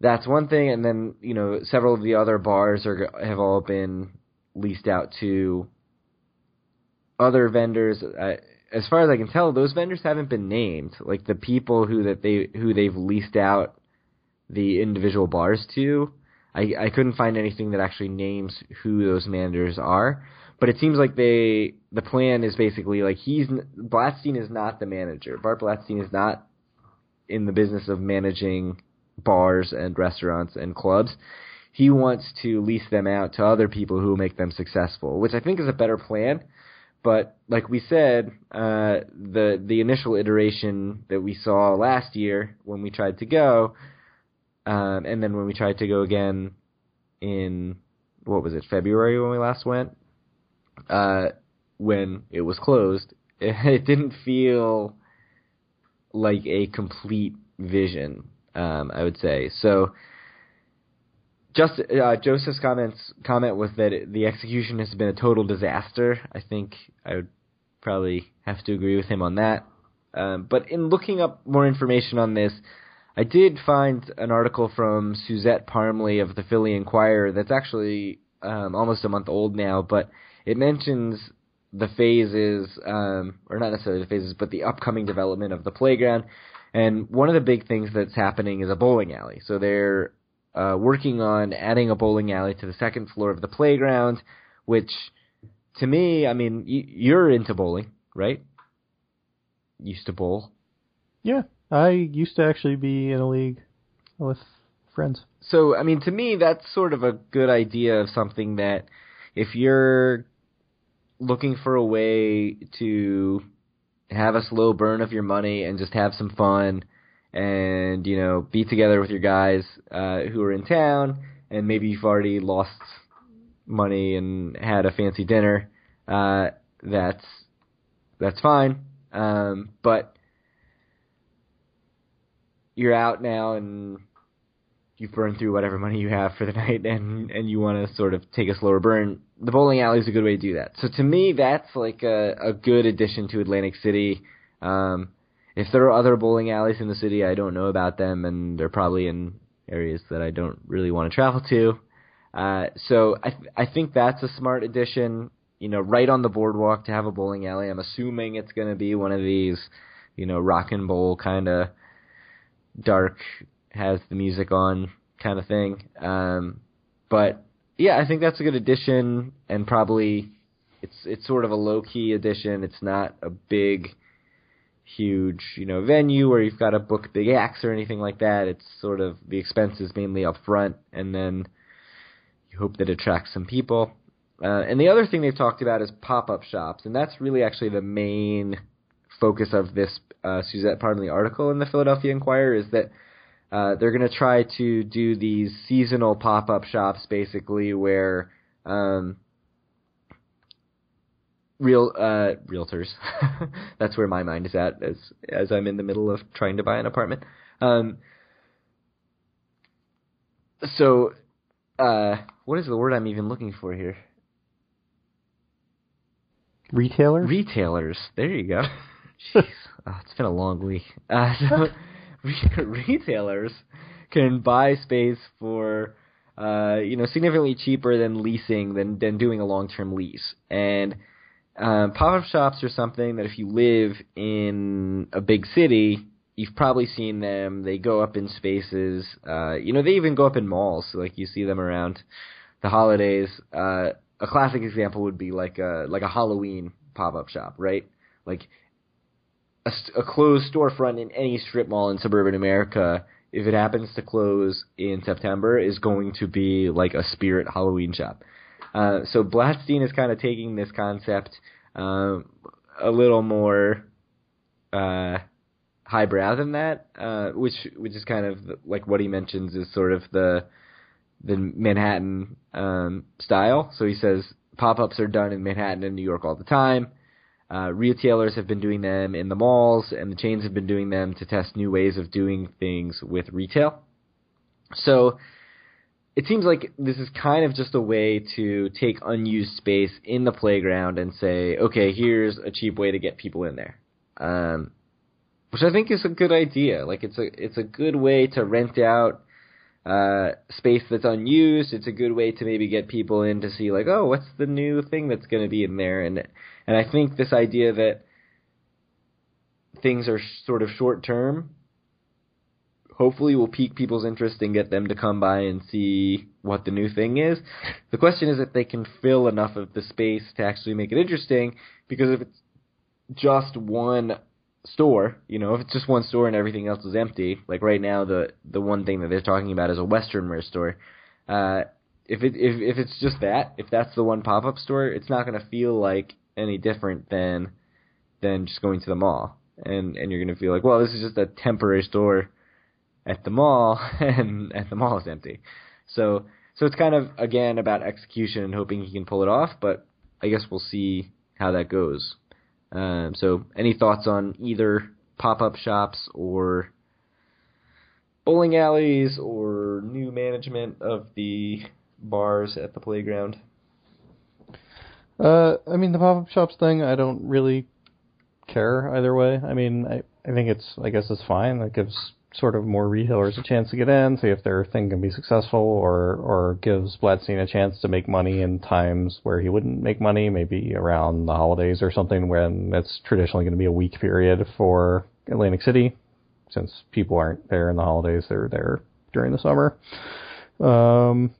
that's one thing, and then you know several of the other bars are have all been leased out to other vendors. Uh, as far as I can tell, those vendors haven't been named. Like the people who that they who they've leased out the individual bars to. I I couldn't find anything that actually names who those managers are. But it seems like they the plan is basically like he's Blatstein is not the manager. Bart Blatstein is not in the business of managing bars and restaurants and clubs. He wants to lease them out to other people who make them successful, which I think is a better plan. But like we said, uh, the the initial iteration that we saw last year when we tried to go, um, and then when we tried to go again in what was it February when we last went, uh, when it was closed, it, it didn't feel like a complete vision. Um, I would say so. Just uh, Joseph's comments comment was that it, the execution has been a total disaster. I think I would probably have to agree with him on that. Um, but in looking up more information on this, I did find an article from Suzette Parmley of the Philly Inquirer that's actually um, almost a month old now, but it mentions the phases, um, or not necessarily the phases, but the upcoming development of the playground. And one of the big things that's happening is a bowling alley. So they're uh, working on adding a bowling alley to the second floor of the playground, which to me, I mean, y- you're into bowling, right? Used to bowl. Yeah, I used to actually be in a league with friends. So, I mean, to me, that's sort of a good idea of something that if you're looking for a way to have a slow burn of your money and just have some fun and you know be together with your guys uh, who are in town and maybe you've already lost money and had a fancy dinner uh, that's that's fine um, but you're out now and you've burned through whatever money you have for the night and and you want to sort of take a slower burn, the bowling alley is a good way to do that. So to me, that's like a a good addition to Atlantic City. Um, if there are other bowling alleys in the city, I don't know about them, and they're probably in areas that I don't really want to travel to. Uh, so I th- I think that's a smart addition. You know, right on the boardwalk to have a bowling alley. I'm assuming it's going to be one of these, you know, rock and bowl kind of dark has the music on kind of thing. Um, but yeah, I think that's a good addition, and probably it's it's sort of a low key addition. It's not a big, huge you know venue where you've got to book big acts or anything like that. It's sort of the expenses mainly up front, and then you hope that it attracts some people. Uh, and the other thing they've talked about is pop up shops, and that's really actually the main focus of this uh, Suzette the article in the Philadelphia Inquirer is that uh, they're going to try to do these seasonal pop-up shops, basically where um, real uh, realtors. that's where my mind is at as as I'm in the middle of trying to buy an apartment. Um, so, uh, what is the word I'm even looking for here? Retailers. Retailers. There you go. Jeez, oh, it's been a long week. Uh, so retailers can buy space for uh, you know significantly cheaper than leasing than than doing a long term lease. And um, pop up shops are something that if you live in a big city, you've probably seen them. They go up in spaces. Uh, you know, they even go up in malls. So, like you see them around the holidays. Uh, a classic example would be like a like a Halloween pop up shop, right? Like a, a closed storefront in any strip mall in suburban America, if it happens to close in September, is going to be like a spirit Halloween shop. Uh, so Blatstein is kind of taking this concept uh, a little more uh, highbrow than that, uh, which which is kind of like what he mentions is sort of the the Manhattan um, style. So he says pop ups are done in Manhattan and New York all the time. Uh, retailers have been doing them in the malls, and the chains have been doing them to test new ways of doing things with retail. So it seems like this is kind of just a way to take unused space in the playground and say, okay, here's a cheap way to get people in there. Um, which I think is a good idea. Like it's a it's a good way to rent out uh, space that's unused. It's a good way to maybe get people in to see like, oh, what's the new thing that's going to be in there? And and I think this idea that things are sort of short term hopefully will pique people's interest and get them to come by and see what the new thing is. The question is if they can fill enough of the space to actually make it interesting because if it's just one store, you know, if it's just one store and everything else is empty, like right now the the one thing that they're talking about is a Western wear store. Uh, if it if if it's just that, if that's the one pop up store, it's not going to feel like any different than than just going to the mall, and and you're going to feel like, well, this is just a temporary store at the mall, and at the mall is empty. So so it's kind of again about execution and hoping he can pull it off, but I guess we'll see how that goes. Um, so, any thoughts on either pop up shops or bowling alleys or new management of the bars at the playground? Uh, I mean, the pop up shops thing, I don't really care either way. I mean, I, I think it's, I guess it's fine. It gives sort of more retailers a chance to get in, see if their thing can be successful, or or gives Blatstein a chance to make money in times where he wouldn't make money, maybe around the holidays or something when it's traditionally going to be a weak period for Atlantic City, since people aren't there in the holidays, they're there during the summer. Um,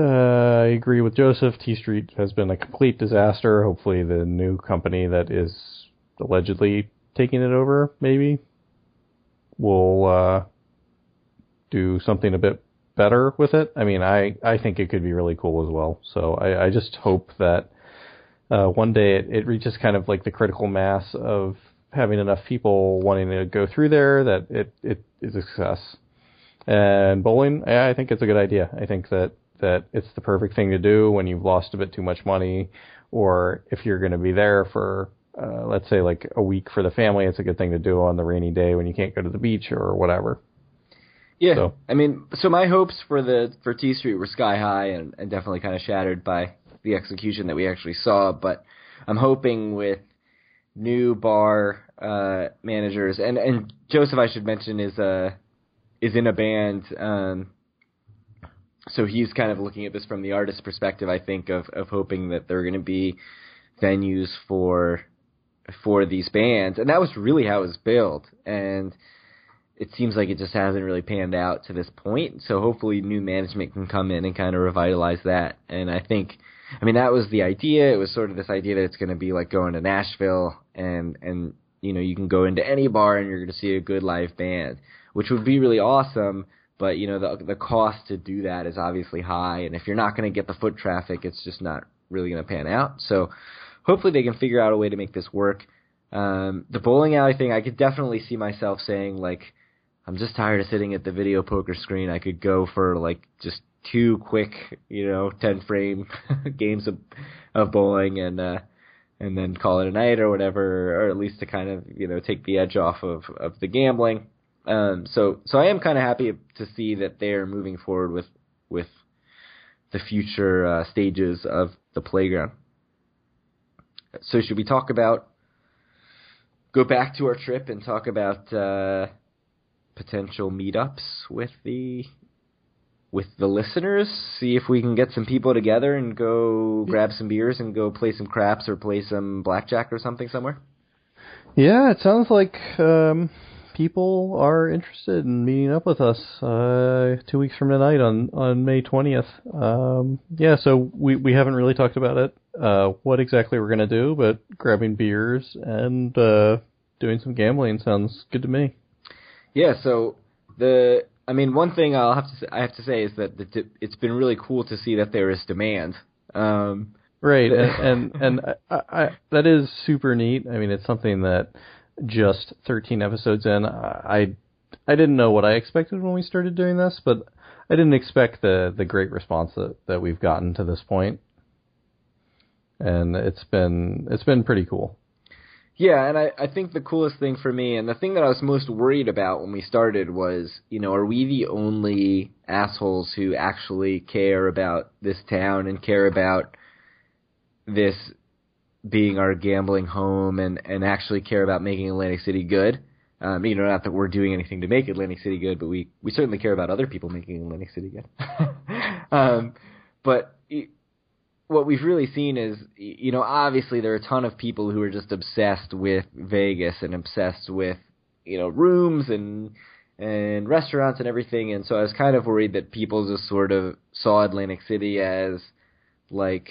uh, I agree with Joseph. T Street has been a complete disaster. Hopefully, the new company that is allegedly taking it over, maybe will uh, do something a bit better with it. I mean, I I think it could be really cool as well. So I, I just hope that uh, one day it, it reaches kind of like the critical mass of having enough people wanting to go through there that it it is a success. And bowling, I think it's a good idea. I think that that it's the perfect thing to do when you've lost a bit too much money, or if you're going to be there for uh, let's say like a week for the family, it's a good thing to do on the rainy day when you can't go to the beach or whatever. Yeah, so. I mean, so my hopes for the for T Street were sky high and, and definitely kind of shattered by the execution that we actually saw. But I'm hoping with new bar uh, managers and and Joseph, I should mention, is uh is in a band. Um, so he's kind of looking at this from the artist perspective. I think of of hoping that there are going to be venues for for these bands, and that was really how it was built. And it seems like it just hasn't really panned out to this point. So hopefully, new management can come in and kind of revitalize that. And I think, I mean, that was the idea. It was sort of this idea that it's going to be like going to Nashville, and and you know you can go into any bar and you're going to see a good live band, which would be really awesome. But you know the the cost to do that is obviously high, and if you're not going to get the foot traffic, it's just not really going to pan out. So hopefully they can figure out a way to make this work. Um, the bowling alley thing, I could definitely see myself saying like, I'm just tired of sitting at the video poker screen. I could go for like just two quick, you know, ten frame games of of bowling and uh and then call it a night or whatever, or at least to kind of you know take the edge off of of the gambling. Um, so so I am kind of happy to see that they're moving forward with with the future uh, stages of the playground. So should we talk about go back to our trip and talk about uh, potential meetups with the with the listeners? See if we can get some people together and go grab some beers and go play some craps or play some blackjack or something somewhere. Yeah, it sounds like um, people are interested in meeting up with us uh, two weeks from tonight on on May twentieth. Um, yeah, so we we haven't really talked about it, uh, what exactly we're gonna do, but grabbing beers and uh, doing some gambling sounds good to me. Yeah, so the I mean, one thing I'll have to say, I have to say is that the, it's been really cool to see that there is demand. Um, right, and and, and I, I, that is super neat. I mean, it's something that just 13 episodes in, I I didn't know what I expected when we started doing this, but I didn't expect the the great response that, that we've gotten to this point. And it's been it's been pretty cool. Yeah, and I, I think the coolest thing for me, and the thing that I was most worried about when we started was, you know, are we the only assholes who actually care about this town and care about this being our gambling home and, and actually care about making Atlantic City good? Um, you know, not that we're doing anything to make Atlantic City good, but we, we certainly care about other people making Atlantic City good. um, but what we've really seen is, you know, obviously there are a ton of people who are just obsessed with Vegas and obsessed with, you know, rooms and and restaurants and everything. And so I was kind of worried that people just sort of saw Atlantic City as like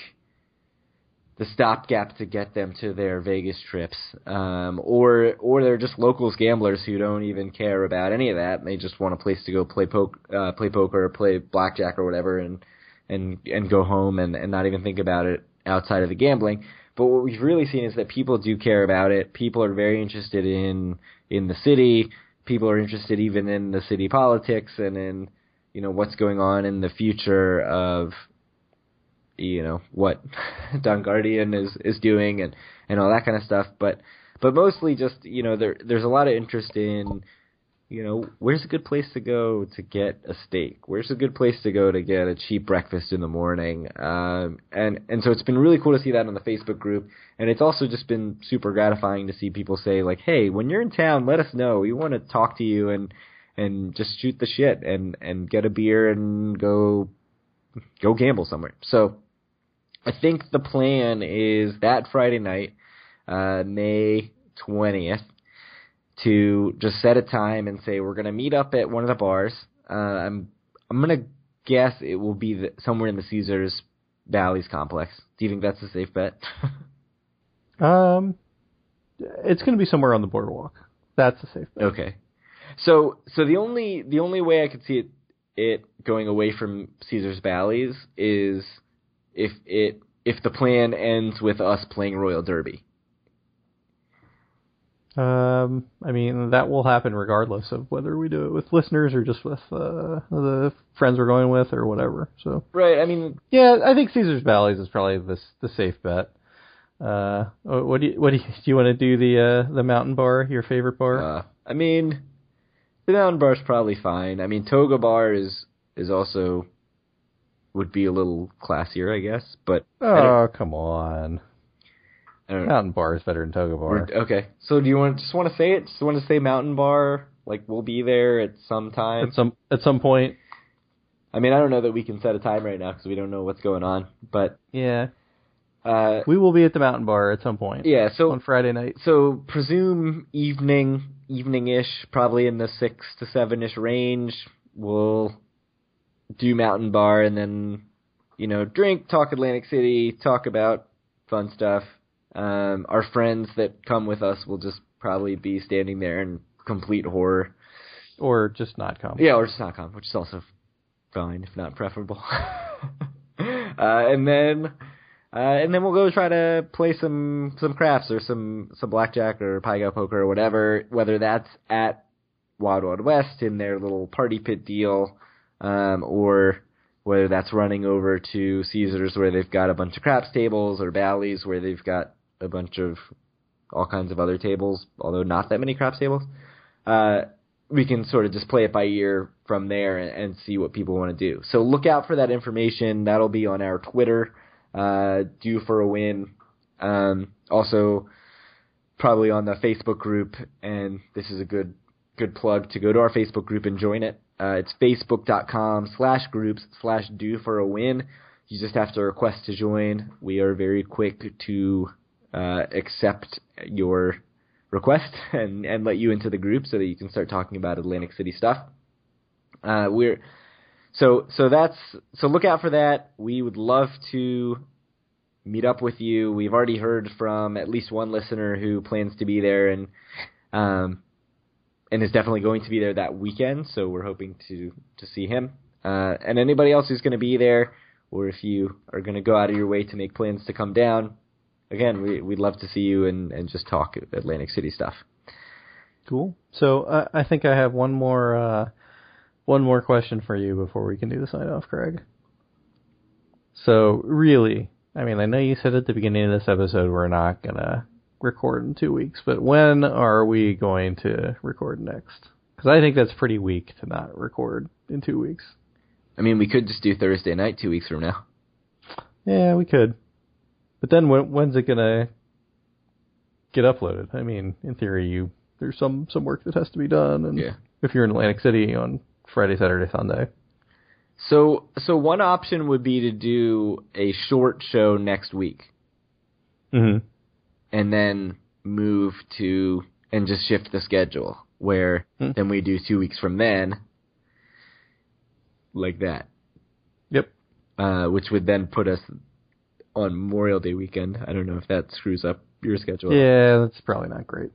the stopgap to get them to their Vegas trips, um, or or they're just locals gamblers who don't even care about any of that. They just want a place to go play poke, uh, play poker, or play blackjack or whatever, and and and go home and, and not even think about it outside of the gambling. But what we've really seen is that people do care about it. People are very interested in in the city. People are interested even in the city politics and in you know what's going on in the future of you know what Don Guardian is is doing and and all that kind of stuff. But but mostly just you know there there's a lot of interest in you know, where's a good place to go to get a steak? Where's a good place to go to get a cheap breakfast in the morning? Um, and and so it's been really cool to see that on the Facebook group, and it's also just been super gratifying to see people say like, hey, when you're in town, let us know. We want to talk to you and and just shoot the shit and and get a beer and go go gamble somewhere. So I think the plan is that Friday night, uh, May twentieth to just set a time and say we're going to meet up at one of the bars. Uh, I'm I'm going to guess it will be the, somewhere in the Caesars Bally's complex. Do you think that's a safe bet? um, it's going to be somewhere on the boardwalk. That's a safe bet. Okay. So so the only the only way I could see it it going away from Caesars Bally's is if it if the plan ends with us playing Royal Derby. Um, I mean, that will happen regardless of whether we do it with listeners or just with uh, the friends we're going with or whatever. So right. I mean, yeah, I think Caesar's Bally's is probably the the safe bet. Uh, what do you what do you, do you want to do the uh, the mountain bar? Your favorite bar? Uh, I mean, the mountain bar is probably fine. I mean, Toga Bar is is also would be a little classier, I guess. But oh, come on. Mountain Bar is better than Toga Bar. Okay, so do you want just want to say it? Just want to say Mountain Bar? Like we'll be there at some time. At some at some point. I mean, I don't know that we can set a time right now because we don't know what's going on. But yeah, uh, we will be at the Mountain Bar at some point. Yeah, so on Friday night. So presume evening, evening ish, probably in the six to seven ish range. We'll do Mountain Bar and then you know drink, talk Atlantic City, talk about fun stuff um, our friends that come with us will just probably be standing there in complete horror. Or just not come. Yeah, or just not come, which is also fine, if not preferable. uh, and then, uh, and then we'll go try to play some some craps or some some blackjack or pai gow poker or whatever. Whether that's at Wild Wild West in their little party pit deal, um, or whether that's running over to Caesars where they've got a bunch of craps tables or Bally's where they've got a bunch of all kinds of other tables, although not that many craps tables. Uh, we can sort of just play it by ear from there and, and see what people want to do. So look out for that information. That'll be on our Twitter. Uh, due for a win. Um, also, probably on the Facebook group, and this is a good good plug to go to our Facebook group and join it. Uh, it's facebook.com slash groups slash due for a win. You just have to request to join. We are very quick to uh, accept your request and, and let you into the group so that you can start talking about Atlantic City stuff. Uh, we're so so that's so look out for that. We would love to meet up with you. We've already heard from at least one listener who plans to be there and um and is definitely going to be there that weekend. So we're hoping to to see him. Uh, and anybody else who's going to be there, or if you are going to go out of your way to make plans to come down, again, we, we'd love to see you and, and just talk Atlantic City stuff. Cool. So uh, I think I have one more uh, one more question for you before we can do the sign off, Craig. So really, I mean, I know you said at the beginning of this episode we're not gonna record in two weeks, but when are we going to record next? Because I think that's pretty weak to not record in two weeks. I mean, we could just do Thursday night two weeks from now. Yeah, we could. But then when, when's it gonna get uploaded? I mean, in theory, you there's some some work that has to be done, and Yeah. if you're in Atlantic City on Friday, Saturday, Sunday. So, so one option would be to do a short show next week, Mm-hmm. And then move to and just shift the schedule where Hmm. then we do two weeks from then, like that, Yep. uh, which would then put us on Memorial Day weekend. I don't know if that screws up your schedule, Yeah, that's probably not great.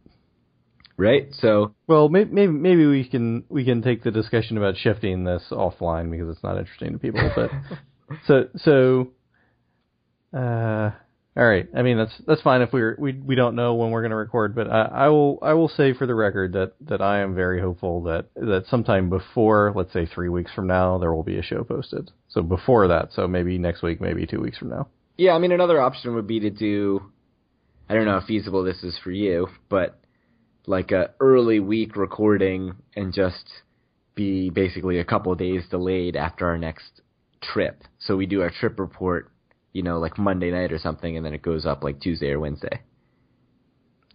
right? So, Well, maybe, maybe maybe we can we can take the discussion about shifting this offline because it's not interesting to people. But so so, uh, all right. I mean that's that's fine if we're we we don't know when we're going to record. But I, I will I will say for the record that that I am very hopeful that that sometime before let's say three weeks from now there will be a show posted. So before that, so maybe next week, maybe two weeks from now. yeah, I mean, another option would be to do. I don't know how feasible this is for you, but like a early week recording and just be basically a couple days delayed after our next trip. So we do our trip report, you know, like Monday night or something, and then it goes up like Tuesday or Wednesday.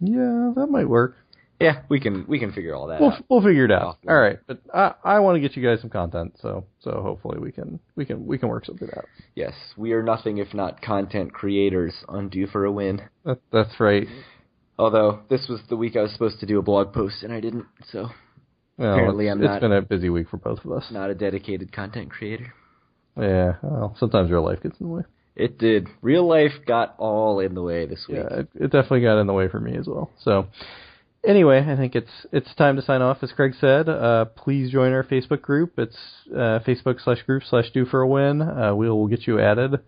Yeah, that might work. Yeah, we can we can figure all that We'll out. we'll figure it out. All right, but I I want to get you guys some content, so so hopefully we can we can we can work something out. Yes, we are nothing if not content creators on Due for a Win. That, that's right. Although this was the week I was supposed to do a blog post and I didn't, so Well, Apparently I'm it's not- been a busy week for both of us. not a dedicated content creator. Yeah, well, sometimes real life gets in the way. It did. Real life got all in the way this week. Yeah, it, it definitely got in the way for me as well. So, anyway, I think it's it's time to sign off. As Craig said, uh, please join our Facebook group. It's uh, Facebook slash group slash Due for a Win. Uh, we will get you added.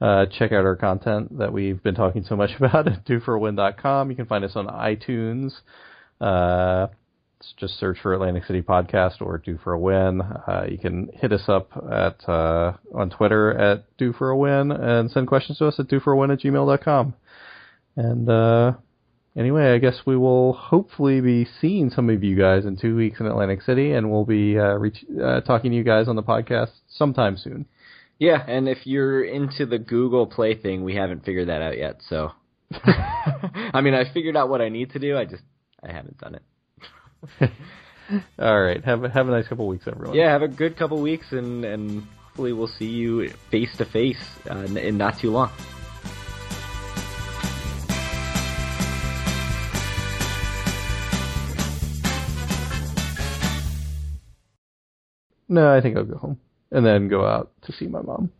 Uh, check out our content that we've been talking so much about at DueForAWin.com. You can find us on iTunes. Just search for Atlantic City Podcast or Due for a Win. Uh, you can hit us up at uh, on Twitter at Due for a Win and send questions to us at dueforawin at gmail.com. And uh, anyway, I guess we will hopefully be seeing some of you guys in two weeks in Atlantic City, and we'll be uh, reach, uh, talking to you guys on the podcast sometime soon. Yeah, and if you're into the Google Play thing, we haven't figured that out yet. So, I mean, I figured out what I need to do. I just I haven't done it. All right, have a, have a nice couple weeks, everyone. Yeah, have a good couple weeks, and and hopefully we'll see you face to face in- in not too long. No, I think I'll go home and then go out to see my mom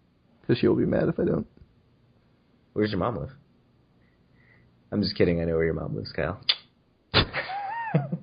because she'll be mad if I don't. Where's your mom live? I'm just kidding. I know where your mom lives, Kyle.